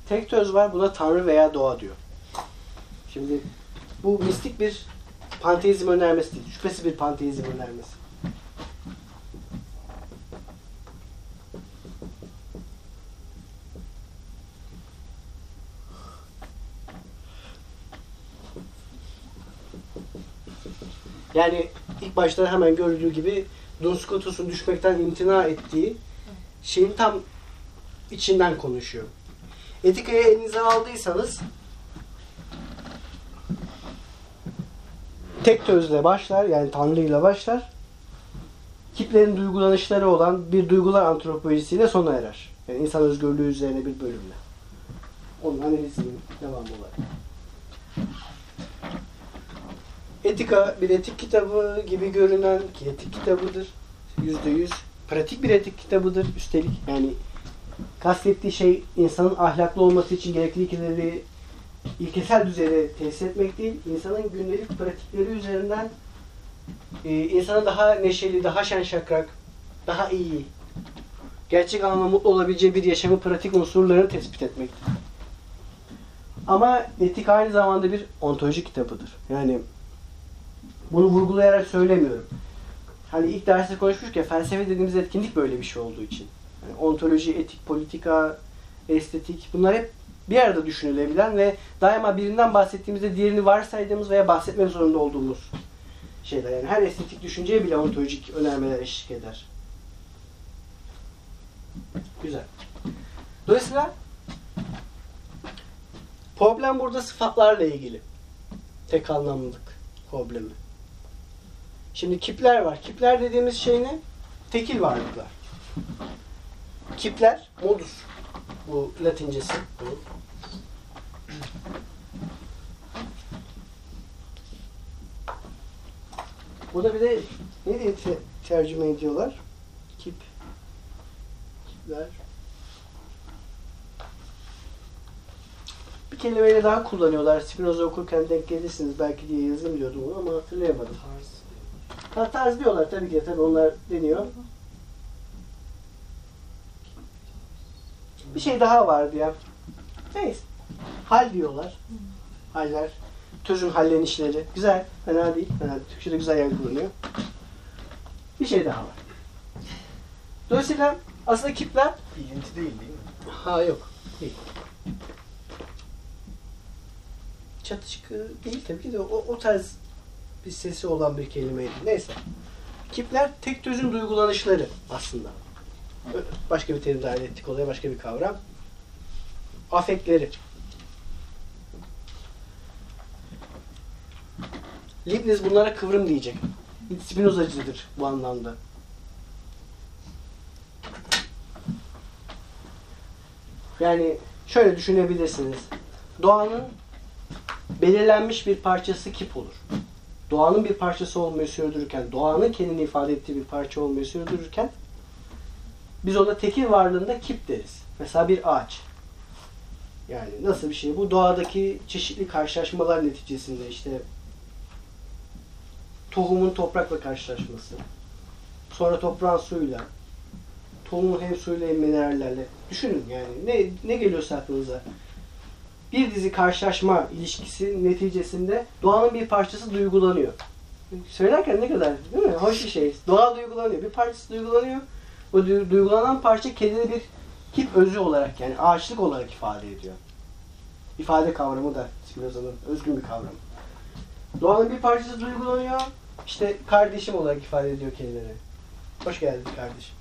Tek töz var. Buna Tanrı veya doğa diyor. Şimdi bu mistik bir panteizm önermesi değil. Şüphesiz bir panteizm önermesi. Yani ilk başta hemen görüldüğü gibi Don Scotus'un düşmekten imtina ettiği şeyin tam içinden konuşuyor. Etikayı elinize aldıysanız tek tözle başlar yani Tanrı ile başlar. Kiplerin duygulanışları olan bir duygular antropolojisiyle sona erer. Yani insan özgürlüğü üzerine bir bölümle. Onun analizinin devamı olarak. Etika bir etik kitabı gibi görünen ki etik kitabıdır. Yüzde yüz. Pratik bir etik kitabıdır üstelik. Yani kastettiği şey insanın ahlaklı olması için gerekli ilkeleri ilkesel düzeyde tesis etmek değil, insanın gündelik pratikleri üzerinden e, insana daha neşeli, daha şen şakrak, daha iyi, gerçek anlamda mutlu olabileceği bir yaşamı pratik unsurlarını tespit etmektir. Ama etik aynı zamanda bir ontoloji kitabıdır. Yani bunu vurgulayarak söylemiyorum. hani ilk derste konuşmuştuk ya felsefe dediğimiz etkinlik böyle bir şey olduğu için. Ontoloji, etik, politika, estetik bunlar hep bir arada düşünülebilen ve daima birinden bahsettiğimizde diğerini varsaydığımız veya bahsetmek zorunda olduğumuz şeyler. Yani her estetik düşünceye bile ontolojik önermeler eşlik eder. Güzel. Dolayısıyla problem burada sıfatlarla ilgili. Tek anlamlılık problemi. Şimdi kipler var. Kipler dediğimiz şey ne? Tekil varlıklar. Kipler, modus. Bu latincesi. Bu. Burada bir de ne diye te- tercüme ediyorlar? Kip. Kipler. Bir kelimeyle daha kullanıyorlar. Spinoza okurken denk gelirsiniz belki diye yazayım diyordum ama hatırlayamadım. Ha, tarz diyorlar tabii ki. Tabii onlar deniyor. Bir şey daha vardı ya. Neyse. Hal diyorlar. Haller. Tözün hallenişleri. Güzel. Fena değil. Fena değil. Türkçe'de güzel yer kullanıyor. Bir şey daha var. Dolayısıyla aslında kipler İlinti değil değil mi? Ha yok. Değil. Çatışkı değil tabii ki de o, o tarz bir sesi olan bir kelimeydi. Neyse. Kipler tek tözün duygulanışları aslında. Başka bir terim dahil ettik olaya, başka bir kavram. Afekleri. Leibniz bunlara kıvrım diyecek. Spinozacıdır bu anlamda. Yani şöyle düşünebilirsiniz. Doğanın belirlenmiş bir parçası kip olur. Doğanın bir parçası olmayı sürdürürken, doğanın kendini ifade ettiği bir parça olmayı sürdürürken biz ona tekil varlığında kip deriz. Mesela bir ağaç. Yani nasıl bir şey? Bu doğadaki çeşitli karşılaşmalar neticesinde işte tohumun toprakla karşılaşması, sonra toprağın suyla, tohumun hem suyla hem minerallerle. Düşünün yani ne, ne geliyorsa aklınıza. Bir dizi karşılaşma ilişkisi neticesinde doğanın bir parçası duygulanıyor. Söylerken ne kadar değil mi? Hoş bir şey. Doğa duygulanıyor. Bir parçası duygulanıyor. Du- duygulanan parça kendini bir kip özü olarak yani ağaçlık olarak ifade ediyor. İfade kavramı da Spinoza'nın özgün bir kavramı. Doğanın bir parçası duygulanıyor. İşte kardeşim olarak ifade ediyor kendini. Hoş geldin kardeşim.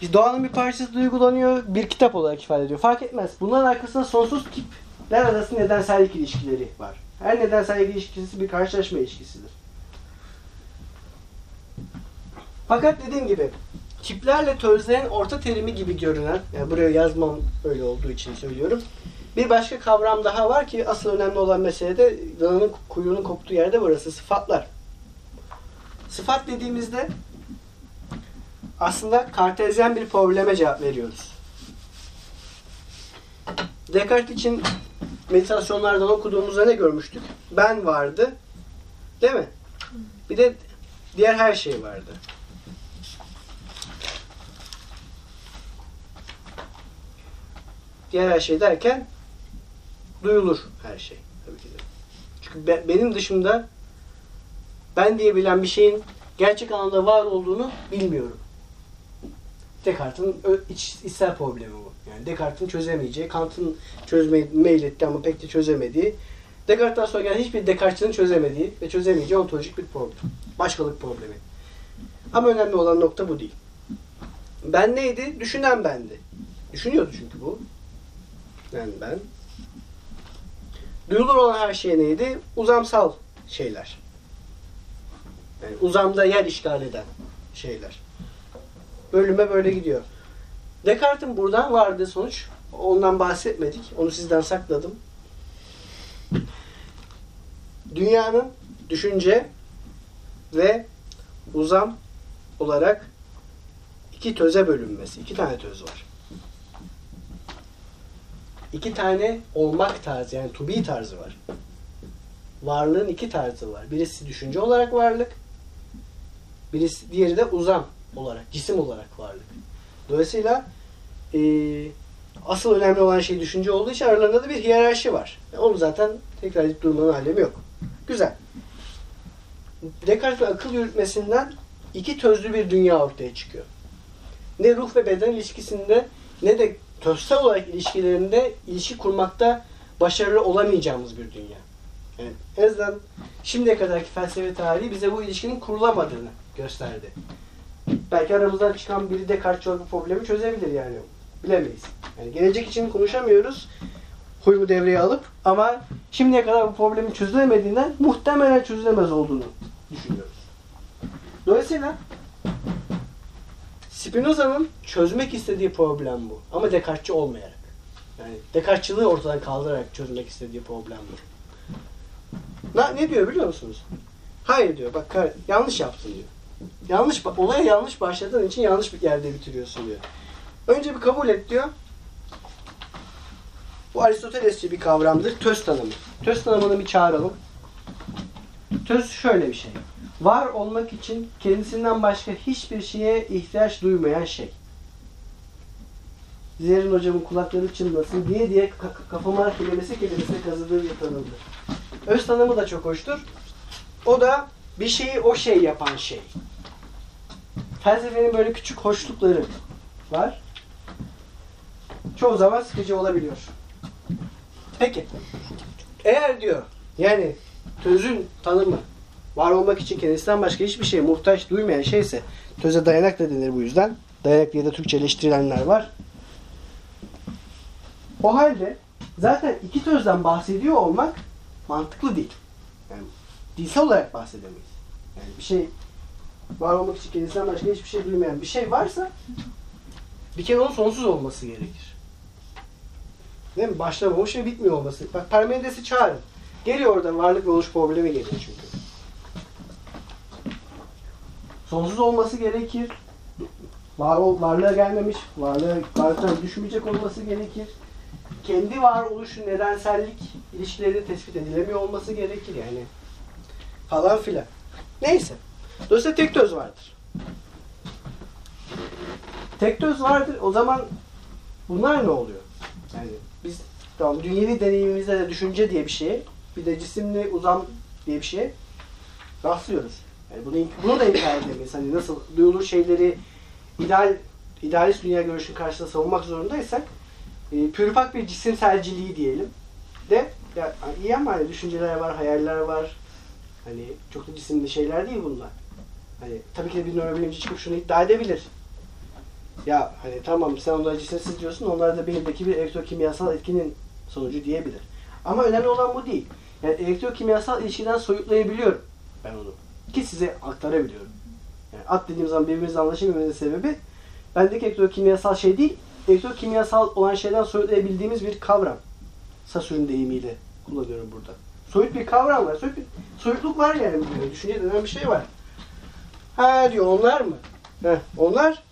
Biz doğanın bir parçası duygulanıyor, bir kitap olarak ifade ediyor. Fark etmez. Bunların arkasında sonsuz tipler arasında nedensellik ilişkileri var. Her nedensellik ilişkisi bir karşılaşma ilişkisidir. Fakat dediğim gibi tiplerle tözlerin orta terimi gibi görünen, yani buraya yazmam öyle olduğu için söylüyorum. Bir başka kavram daha var ki asıl önemli olan mesele de dananın kuyruğunun koptuğu yerde burası sıfatlar. Sıfat dediğimizde aslında kartezyen bir probleme cevap veriyoruz. Descartes için meditasyonlardan okuduğumuzda ne görmüştük? Ben vardı. Değil mi? Bir de diğer her şey vardı. Diğer her şey derken duyulur her şey tabii ki de. Çünkü be- benim dışımda ben diyebilen bir şeyin gerçek anlamda var olduğunu bilmiyorum. Descartes'in iç, içsel problemi bu. Yani Descartes'in çözemeyeceği, Kant'ın çözmeyi meyletti ama pek de çözemediği, Descartes'ten sonra gelen hiçbir Descartes'in çözemediği ve çözemeyeceği ontolojik bir problem. Başkalık problemi. Ama önemli olan nokta bu değil. Ben neydi? Düşünen bendi. Düşünüyordu çünkü bu. Ben. Duyulur olan her şey neydi? Uzamsal şeyler. Yani uzamda yer işgal eden şeyler. Bölüme böyle gidiyor. Descartes'in buradan vardığı sonuç, ondan bahsetmedik. Onu sizden sakladım. Dünyanın düşünce ve uzam olarak iki töze bölünmesi. iki tane töz var. İki tane olmak tarzı yani to be tarzı var. Varlığın iki tarzı var. Birisi düşünce olarak varlık, birisi diğeri de uzam olarak, cisim olarak varlık. Dolayısıyla eee, asıl önemli olan şey düşünce olduğu için aralarında da bir hiyerarşi var. E, Onu zaten tekrar edip durmanın alemi yok. Güzel. Descartes'in akıl yürütmesinden iki tözlü bir dünya ortaya çıkıyor. Ne ruh ve beden ilişkisinde ne de tözsel olarak ilişkilerinde ilişki kurmakta başarılı olamayacağımız bir dünya. Yani en azından şimdiye kadarki felsefe tarihi bize bu ilişkinin kurulamadığını gösterdi. Belki aramızdan çıkan biri Descartes'çi bu problemi çözebilir yani. Bilemeyiz. Yani gelecek için konuşamıyoruz. Huymu devreye alıp ama şimdiye kadar bu problemin çözülemediğinden muhtemelen çözülemez olduğunu düşünüyoruz. Dolayısıyla Spinoza'nın çözmek istediği problem bu. Ama Descartes'çi olmayarak. Yani Descartes'çılığı ortadan kaldırarak çözmek istediği problem bu. Na, ne diyor biliyor musunuz? Hayır diyor. Bak yanlış yaptın diyor. Yanlış olaya yanlış başladığın için yanlış bir yerde bitiriyorsun diyor. Önce bir kabul et diyor. Bu Aristotelesçi bir kavramdır. Töz tanımı. Töz tanımını bir çağıralım. Töz şöyle bir şey. Var olmak için kendisinden başka hiçbir şeye ihtiyaç duymayan şey. Zerrin hocamın kulakları çınlasın diye diye ka- kafama kelimesi kelimesine kazıdığı bir tanımdır. Öz tanımı da çok hoştur. O da bir şeyi o şey yapan şey. Felsefenin böyle küçük hoşlukları var. Çoğu zaman sıkıcı olabiliyor. Peki. Eğer diyor yani tözün tanımı var olmak için kendisinden başka hiçbir şeye muhtaç duymayan şeyse töze dayanak da denir bu yüzden. Dayanak diye de Türkçeleştirilenler var. O halde zaten iki tözden bahsediyor olmak mantıklı değil. Yani dilsel olarak bahsedemeyiz. Yani bir şey var olmak için kendisinden başka hiçbir şey duymayan bir şey varsa bir kere onun sonsuz olması gerekir. Değil mi? Başlamamış ve bitmiyor olması. Bak Parmenides'i çağırın. Geliyor oradan varlık ve oluş problemi geliyor çünkü. Sonsuz olması gerekir. Var varlığa gelmemiş, varlığa varlıktan düşmeyecek olması gerekir. Kendi varoluşu nedensellik ilişkileri tespit edilemiyor olması gerekir yani. Falan filan. Neyse. Dolayısıyla tek töz vardır. Tek töz vardır. O zaman bunlar ne oluyor? Yani biz tamam dünyevi deneyimimizde de düşünce diye bir şeye, bir de cisimli uzam diye bir şeye rastlıyoruz. Yani bunu, bunu da inkar edemeyiz. Hani nasıl duyulur şeyleri ideal idealist dünya görüşünün karşısında savunmak zorundaysak e, pürüpak bir cisimselciliği diyelim de ya, iyi ama hani düşünceler var, hayaller var. Hani çok da cisimli şeyler değil bunlar. Hani tabii ki de bir nörobilimci çıkıp şunu iddia edebilir. Ya hani tamam sen onlara cisimsiz diyorsun, onlar da beyindeki bir elektrokimyasal etkinin sonucu diyebilir. Ama önemli olan bu değil. Yani elektrokimyasal ilişkiden soyutlayabiliyorum ben onu. Ki size aktarabiliyorum. Yani at dediğim zaman birbirimizle anlaşamamamızın sebebi bendeki elektrokimyasal şey değil, elektrokimyasal olan şeyden soyutlayabildiğimiz bir kavram. Sasür'ün deyimiyle kullanıyorum burada. Soyut bir kavram var. Soyut bir, soyutluk var yani. burada. Düşünce denen bir şey var. Ha diyor onlar mı? Heh, onlar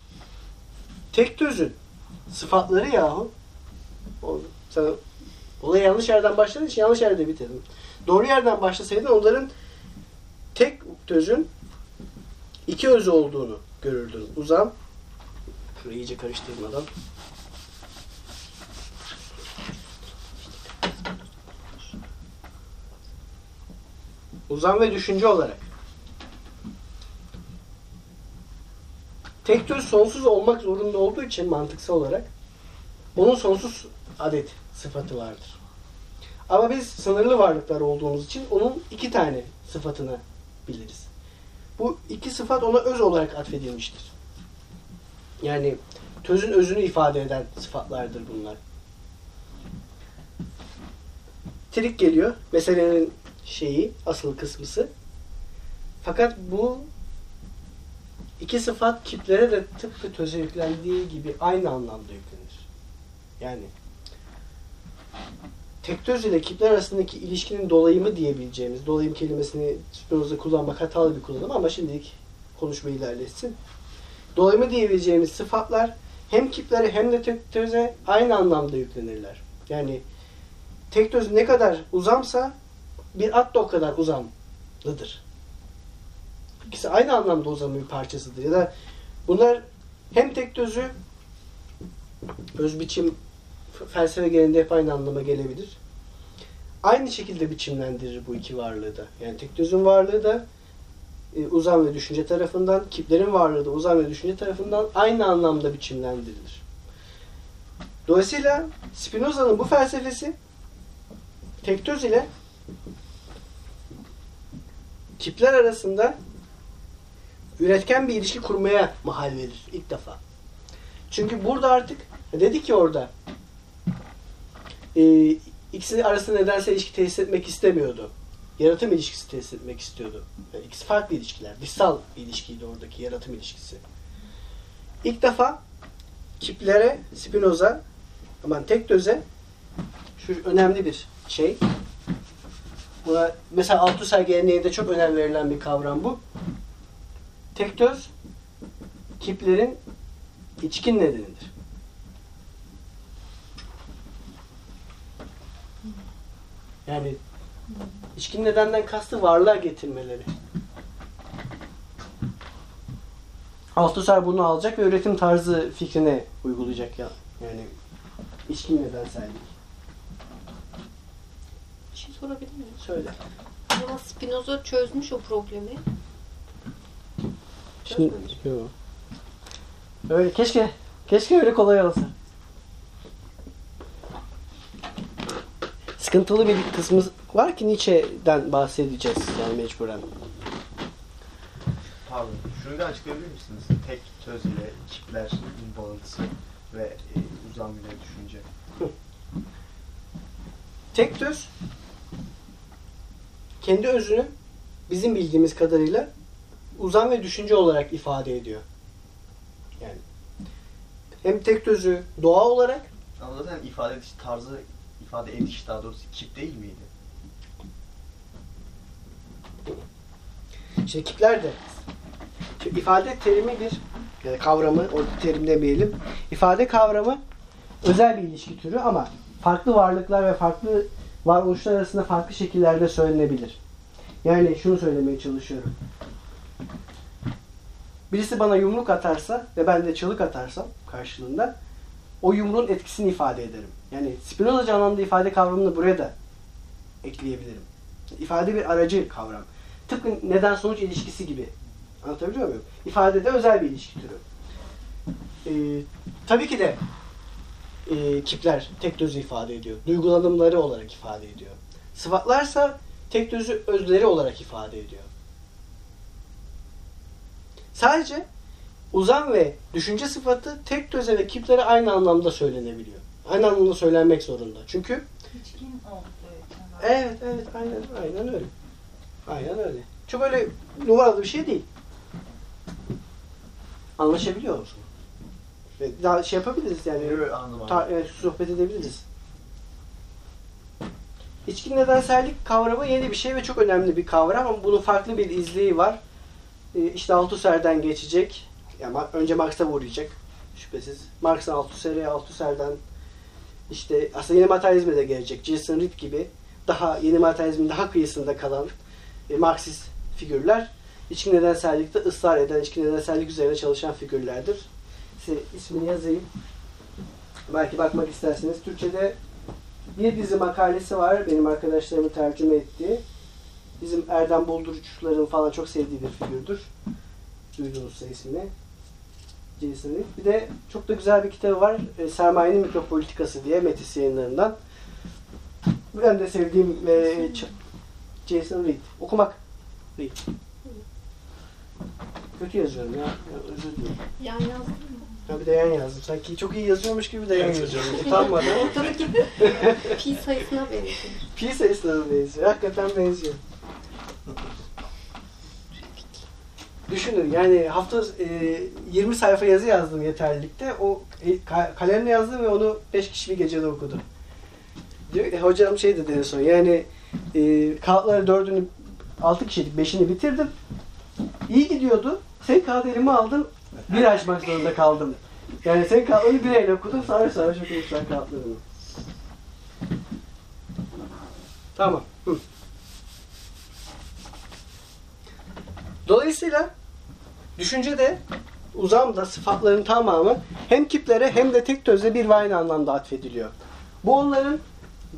tek tözün sıfatları yahu. O, sen olaya yanlış yerden başladığın için yanlış yerde bitirdin. Doğru yerden başlasaydın onların tek tözün iki özü olduğunu görürdün. Uzam şurayı iyice karıştırmadan uzam ve düşünce olarak tek tür sonsuz olmak zorunda olduğu için mantıksal olarak onun sonsuz adet sıfatı vardır. Ama biz sınırlı varlıklar olduğumuz için onun iki tane sıfatını biliriz. Bu iki sıfat ona öz olarak atfedilmiştir. Yani tözün özünü ifade eden sıfatlardır bunlar. Trik geliyor. Meselenin şeyi, asıl kısmısı. Fakat bu iki sıfat kiplere de tıpkı töze yüklendiği gibi aynı anlamda yüklenir. Yani tek töz ile kipler arasındaki ilişkinin dolayımı diyebileceğimiz, dolayım kelimesini Spinoza kullanmak hatalı bir kullanım ama şimdilik konuşma ilerletsin. Dolayımı diyebileceğimiz sıfatlar hem kiplere hem de tek töze aynı anlamda yüklenirler. Yani tek töz ne kadar uzamsa bir at da o kadar uzamlıdır. İkisi aynı anlamda uzamın bir parçasıdır. Ya da bunlar hem tek tözü öz biçim felsefe genelinde hep aynı anlama gelebilir. Aynı şekilde biçimlendirir bu iki varlığı da. Yani tek varlığı da e, uzam ve düşünce tarafından, kiplerin varlığı da uzam ve düşünce tarafından aynı anlamda biçimlendirilir. Dolayısıyla Spinoza'nın bu felsefesi tektöz ile kipler arasında üretken bir ilişki kurmaya mahal verir ilk defa. Çünkü burada artık dedi ki orada e, ikisi arasında nedense ilişki tesis etmek istemiyordu. Yaratım ilişkisi tesis etmek istiyordu. Yani ikisi farklı ilişkiler. Dışsal ilişkiydi oradaki yaratım ilişkisi. İlk defa kiplere Spinoza aman tek düze şu önemli bir şey. Buna, mesela Althusser geleneğinde çok önem verilen bir kavram bu. Tektöz kiplerin içkin nedenidir. Yani içkin nedenden kastı varlığa getirmeleri. Althusser bunu alacak ve üretim tarzı fikrine uygulayacak ya. Yani içkin nedensellik. Bir şey sorabilir miyim? Söyle. O zaman Spinoza çözmüş o problemi. Şimdi, yo. Öyle keşke keşke öyle kolay olsa. Sıkıntılı bir kısmı var ki Nietzsche'den bahsedeceğiz yani mecburen. Pardon. Şunu da açıklayabilir misiniz? Tek töz ile kipler bağıntısı ve e, uzam ile düşünce. Tek töz kendi özünü bizim bildiğimiz kadarıyla uzam ve düşünce olarak ifade ediyor. Yani hem tek tözü doğa olarak Ama zaten ifade ediş tarzı, ifade ediş daha doğrusu kip değil miydi? işte kipler de Şimdi ifade terimi bir yani kavramı, o terim demeyelim. İfade kavramı özel bir ilişki türü ama farklı varlıklar ve farklı varoluşlar arasında farklı şekillerde söylenebilir. Yani şunu söylemeye çalışıyorum. Birisi bana yumruk atarsa ve ben de çığlık atarsam karşılığında o yumruğun etkisini ifade ederim. Yani Spinozacı anlamda ifade kavramını buraya da ekleyebilirim. İfade bir aracı kavram. Tıpkı neden sonuç ilişkisi gibi. Anlatabiliyor muyum? İfadede özel bir ilişki türü. Ee, tabii ki de e, kipler tek düzü ifade ediyor. Duygulanımları olarak ifade ediyor. Sıfatlarsa tek düzü özleri olarak ifade ediyor. Sadece uzam ve düşünce sıfatı tek düze ve kiplere aynı anlamda söylenebiliyor. Aynı anlamda söylenmek zorunda. Çünkü. Evet, evet, aynen, aynen öyle. Aynen öyle. Çok öyle numaralı bir şey değil. Anlaşabiliyor musun? Ve daha şey yapabiliriz yani. Evet, anladım. Ta, evet, sohbet edebiliriz. İçkin nedensellik kavramı yeni bir şey ve çok önemli bir kavram ama bunun farklı bir izleyi var. Ee, işte Althusser'den geçecek. Yani önce Marx'a uğrayacak. Şüphesiz. Marx'ın Althusser'e, Althusser'den işte aslında yeni materyalizme de gelecek. Jason Reed gibi daha yeni materyalizmin daha kıyısında kalan e, Marksist figürler içkin nedensellikte ısrar eden, içkin nedensellik üzerine çalışan figürlerdir. Size ismini yazayım. Belki bakmak isterseniz. Türkçe'de bir dizi makalesi var benim arkadaşlarımın tercüme ettiği. Bizim Erdem Buldurucuların falan çok sevdiği bir figürdür. Duydunuzsa ismini. Jason Reed. Bir de çok da güzel bir kitabı var. E, Sermayenin Mikropolitikası diye Metis yayınlarından. Ben de sevdiğim e, Jason Reed. Okumak. Reed. Kötü yazıyorum ya. ya özür dilerim. Yan yazdın mı? Ya bir de yan yazdım. Sanki çok iyi yazıyormuş gibi de yan yazıyorum. Utanmadan. Ortadaki pi sayısına benziyor. Pi sayısına benziyor. Hakikaten benziyor. Düşünün yani hafta e, 20 sayfa yazı yazdım yeterlilikte. O e, ka- kalemle yazdım ve onu 5 kişi bir gecede okudu. Diyor, e, hocam şey dedi en son yani e, kağıtları dördünü 6 kişilik 5'ini bitirdim. İyi gidiyordu. Sen kağıt elime aldım. Bir açmak zorunda kaldım. Yani sen kağıtlarını bir elle okudum. Sarı sarı çok okumuşlar kağıtlarını. Tamam. Hı. Dolayısıyla düşünce de uzam da sıfatların tamamı hem kiplere hem de tek töze bir ve aynı anlamda atfediliyor. Bu onların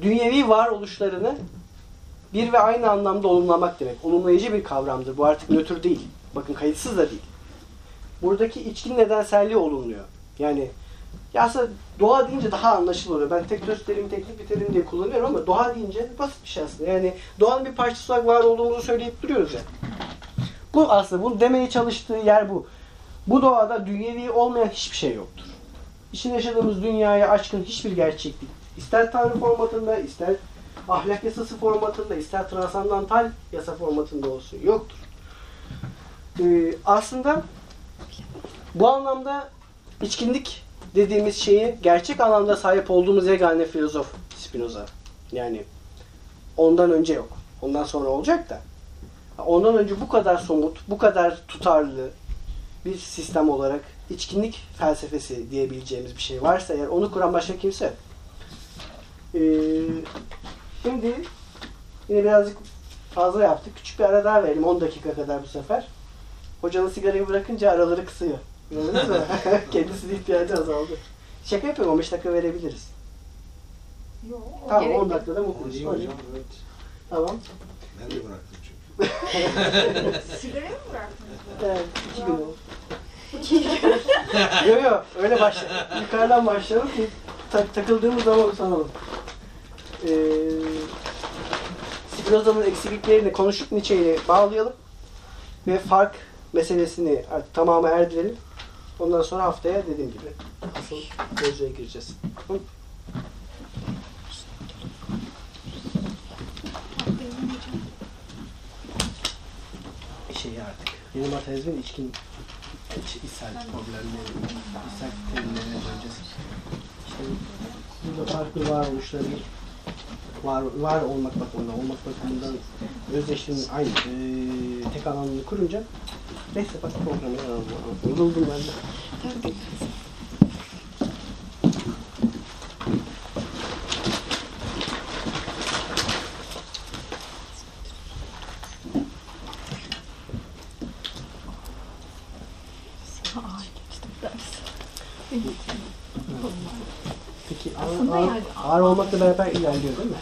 dünyevi varoluşlarını bir ve aynı anlamda olumlamak demek. Olumlayıcı bir kavramdır. Bu artık nötr değil. Bakın kayıtsız da değil. Buradaki içkin nedenselliği olumluyor. Yani ya aslında doğa deyince daha anlaşılır oluyor. Ben tek söz terimi, teknik bir terim diye kullanıyorum ama doğa deyince basit bir şey aslında. Yani doğanın bir parçası olarak var olduğumuzu söyleyip duruyoruz ya. Bu aslında bunu demeye çalıştığı yer bu. Bu doğada dünyevi olmayan hiçbir şey yoktur. İçinde yaşadığımız dünyaya aşkın hiçbir gerçeklik, ister tanrı formatında, ister ahlak yasası formatında, ister transandantal yasa formatında olsun yoktur. Ee, aslında bu anlamda içkinlik dediğimiz şeyi gerçek anlamda sahip olduğumuz yegane filozof Spinoza. Yani ondan önce yok. Ondan sonra olacak da. Ondan önce bu kadar somut, bu kadar tutarlı bir sistem olarak içkinlik felsefesi diyebileceğimiz bir şey varsa eğer onu kuran başka kimse yok. Ee, şimdi yine birazcık fazla yaptık. Küçük bir ara daha verelim. 10 dakika kadar bu sefer. Hocanın sigarayı bırakınca araları kısıyor. Gördünüz mü? Kendisine ihtiyacı azaldı. Şaka yapıyorum 15 dakika verebiliriz. Yok. Tamam Gerek 10 yok. dakikada mutluyuz. evet. Tamam. Ben de bıraktım çünkü. Sigarayı mı bıraktınız? Evet, iki gün oldu. yok yok öyle başla. Yukarıdan başlayalım ki tak, takıldığımız zaman utanalım. Ee, Spinoza'nın eksikliklerini konuşup Nietzsche'ye bağlayalım. Ve fark meselesini artık tamamı erdirelim. Ondan sonra haftaya dediğim gibi asıl mevzuya gireceğiz. Tamam. Şey artık. Yeni materyalizmin içkin iç, içsel problemleri, içsel terimlerine döneceğiz. İşte burada farklı varoluşları var, var olmak bakımından, olmak bakımından özdeşliğinin aynı eee tek anlamını kurunca neyse bak programı yoruldum ben de. Peki ağır, Aslında ağır, olmakla beraber ilerliyor değil mi?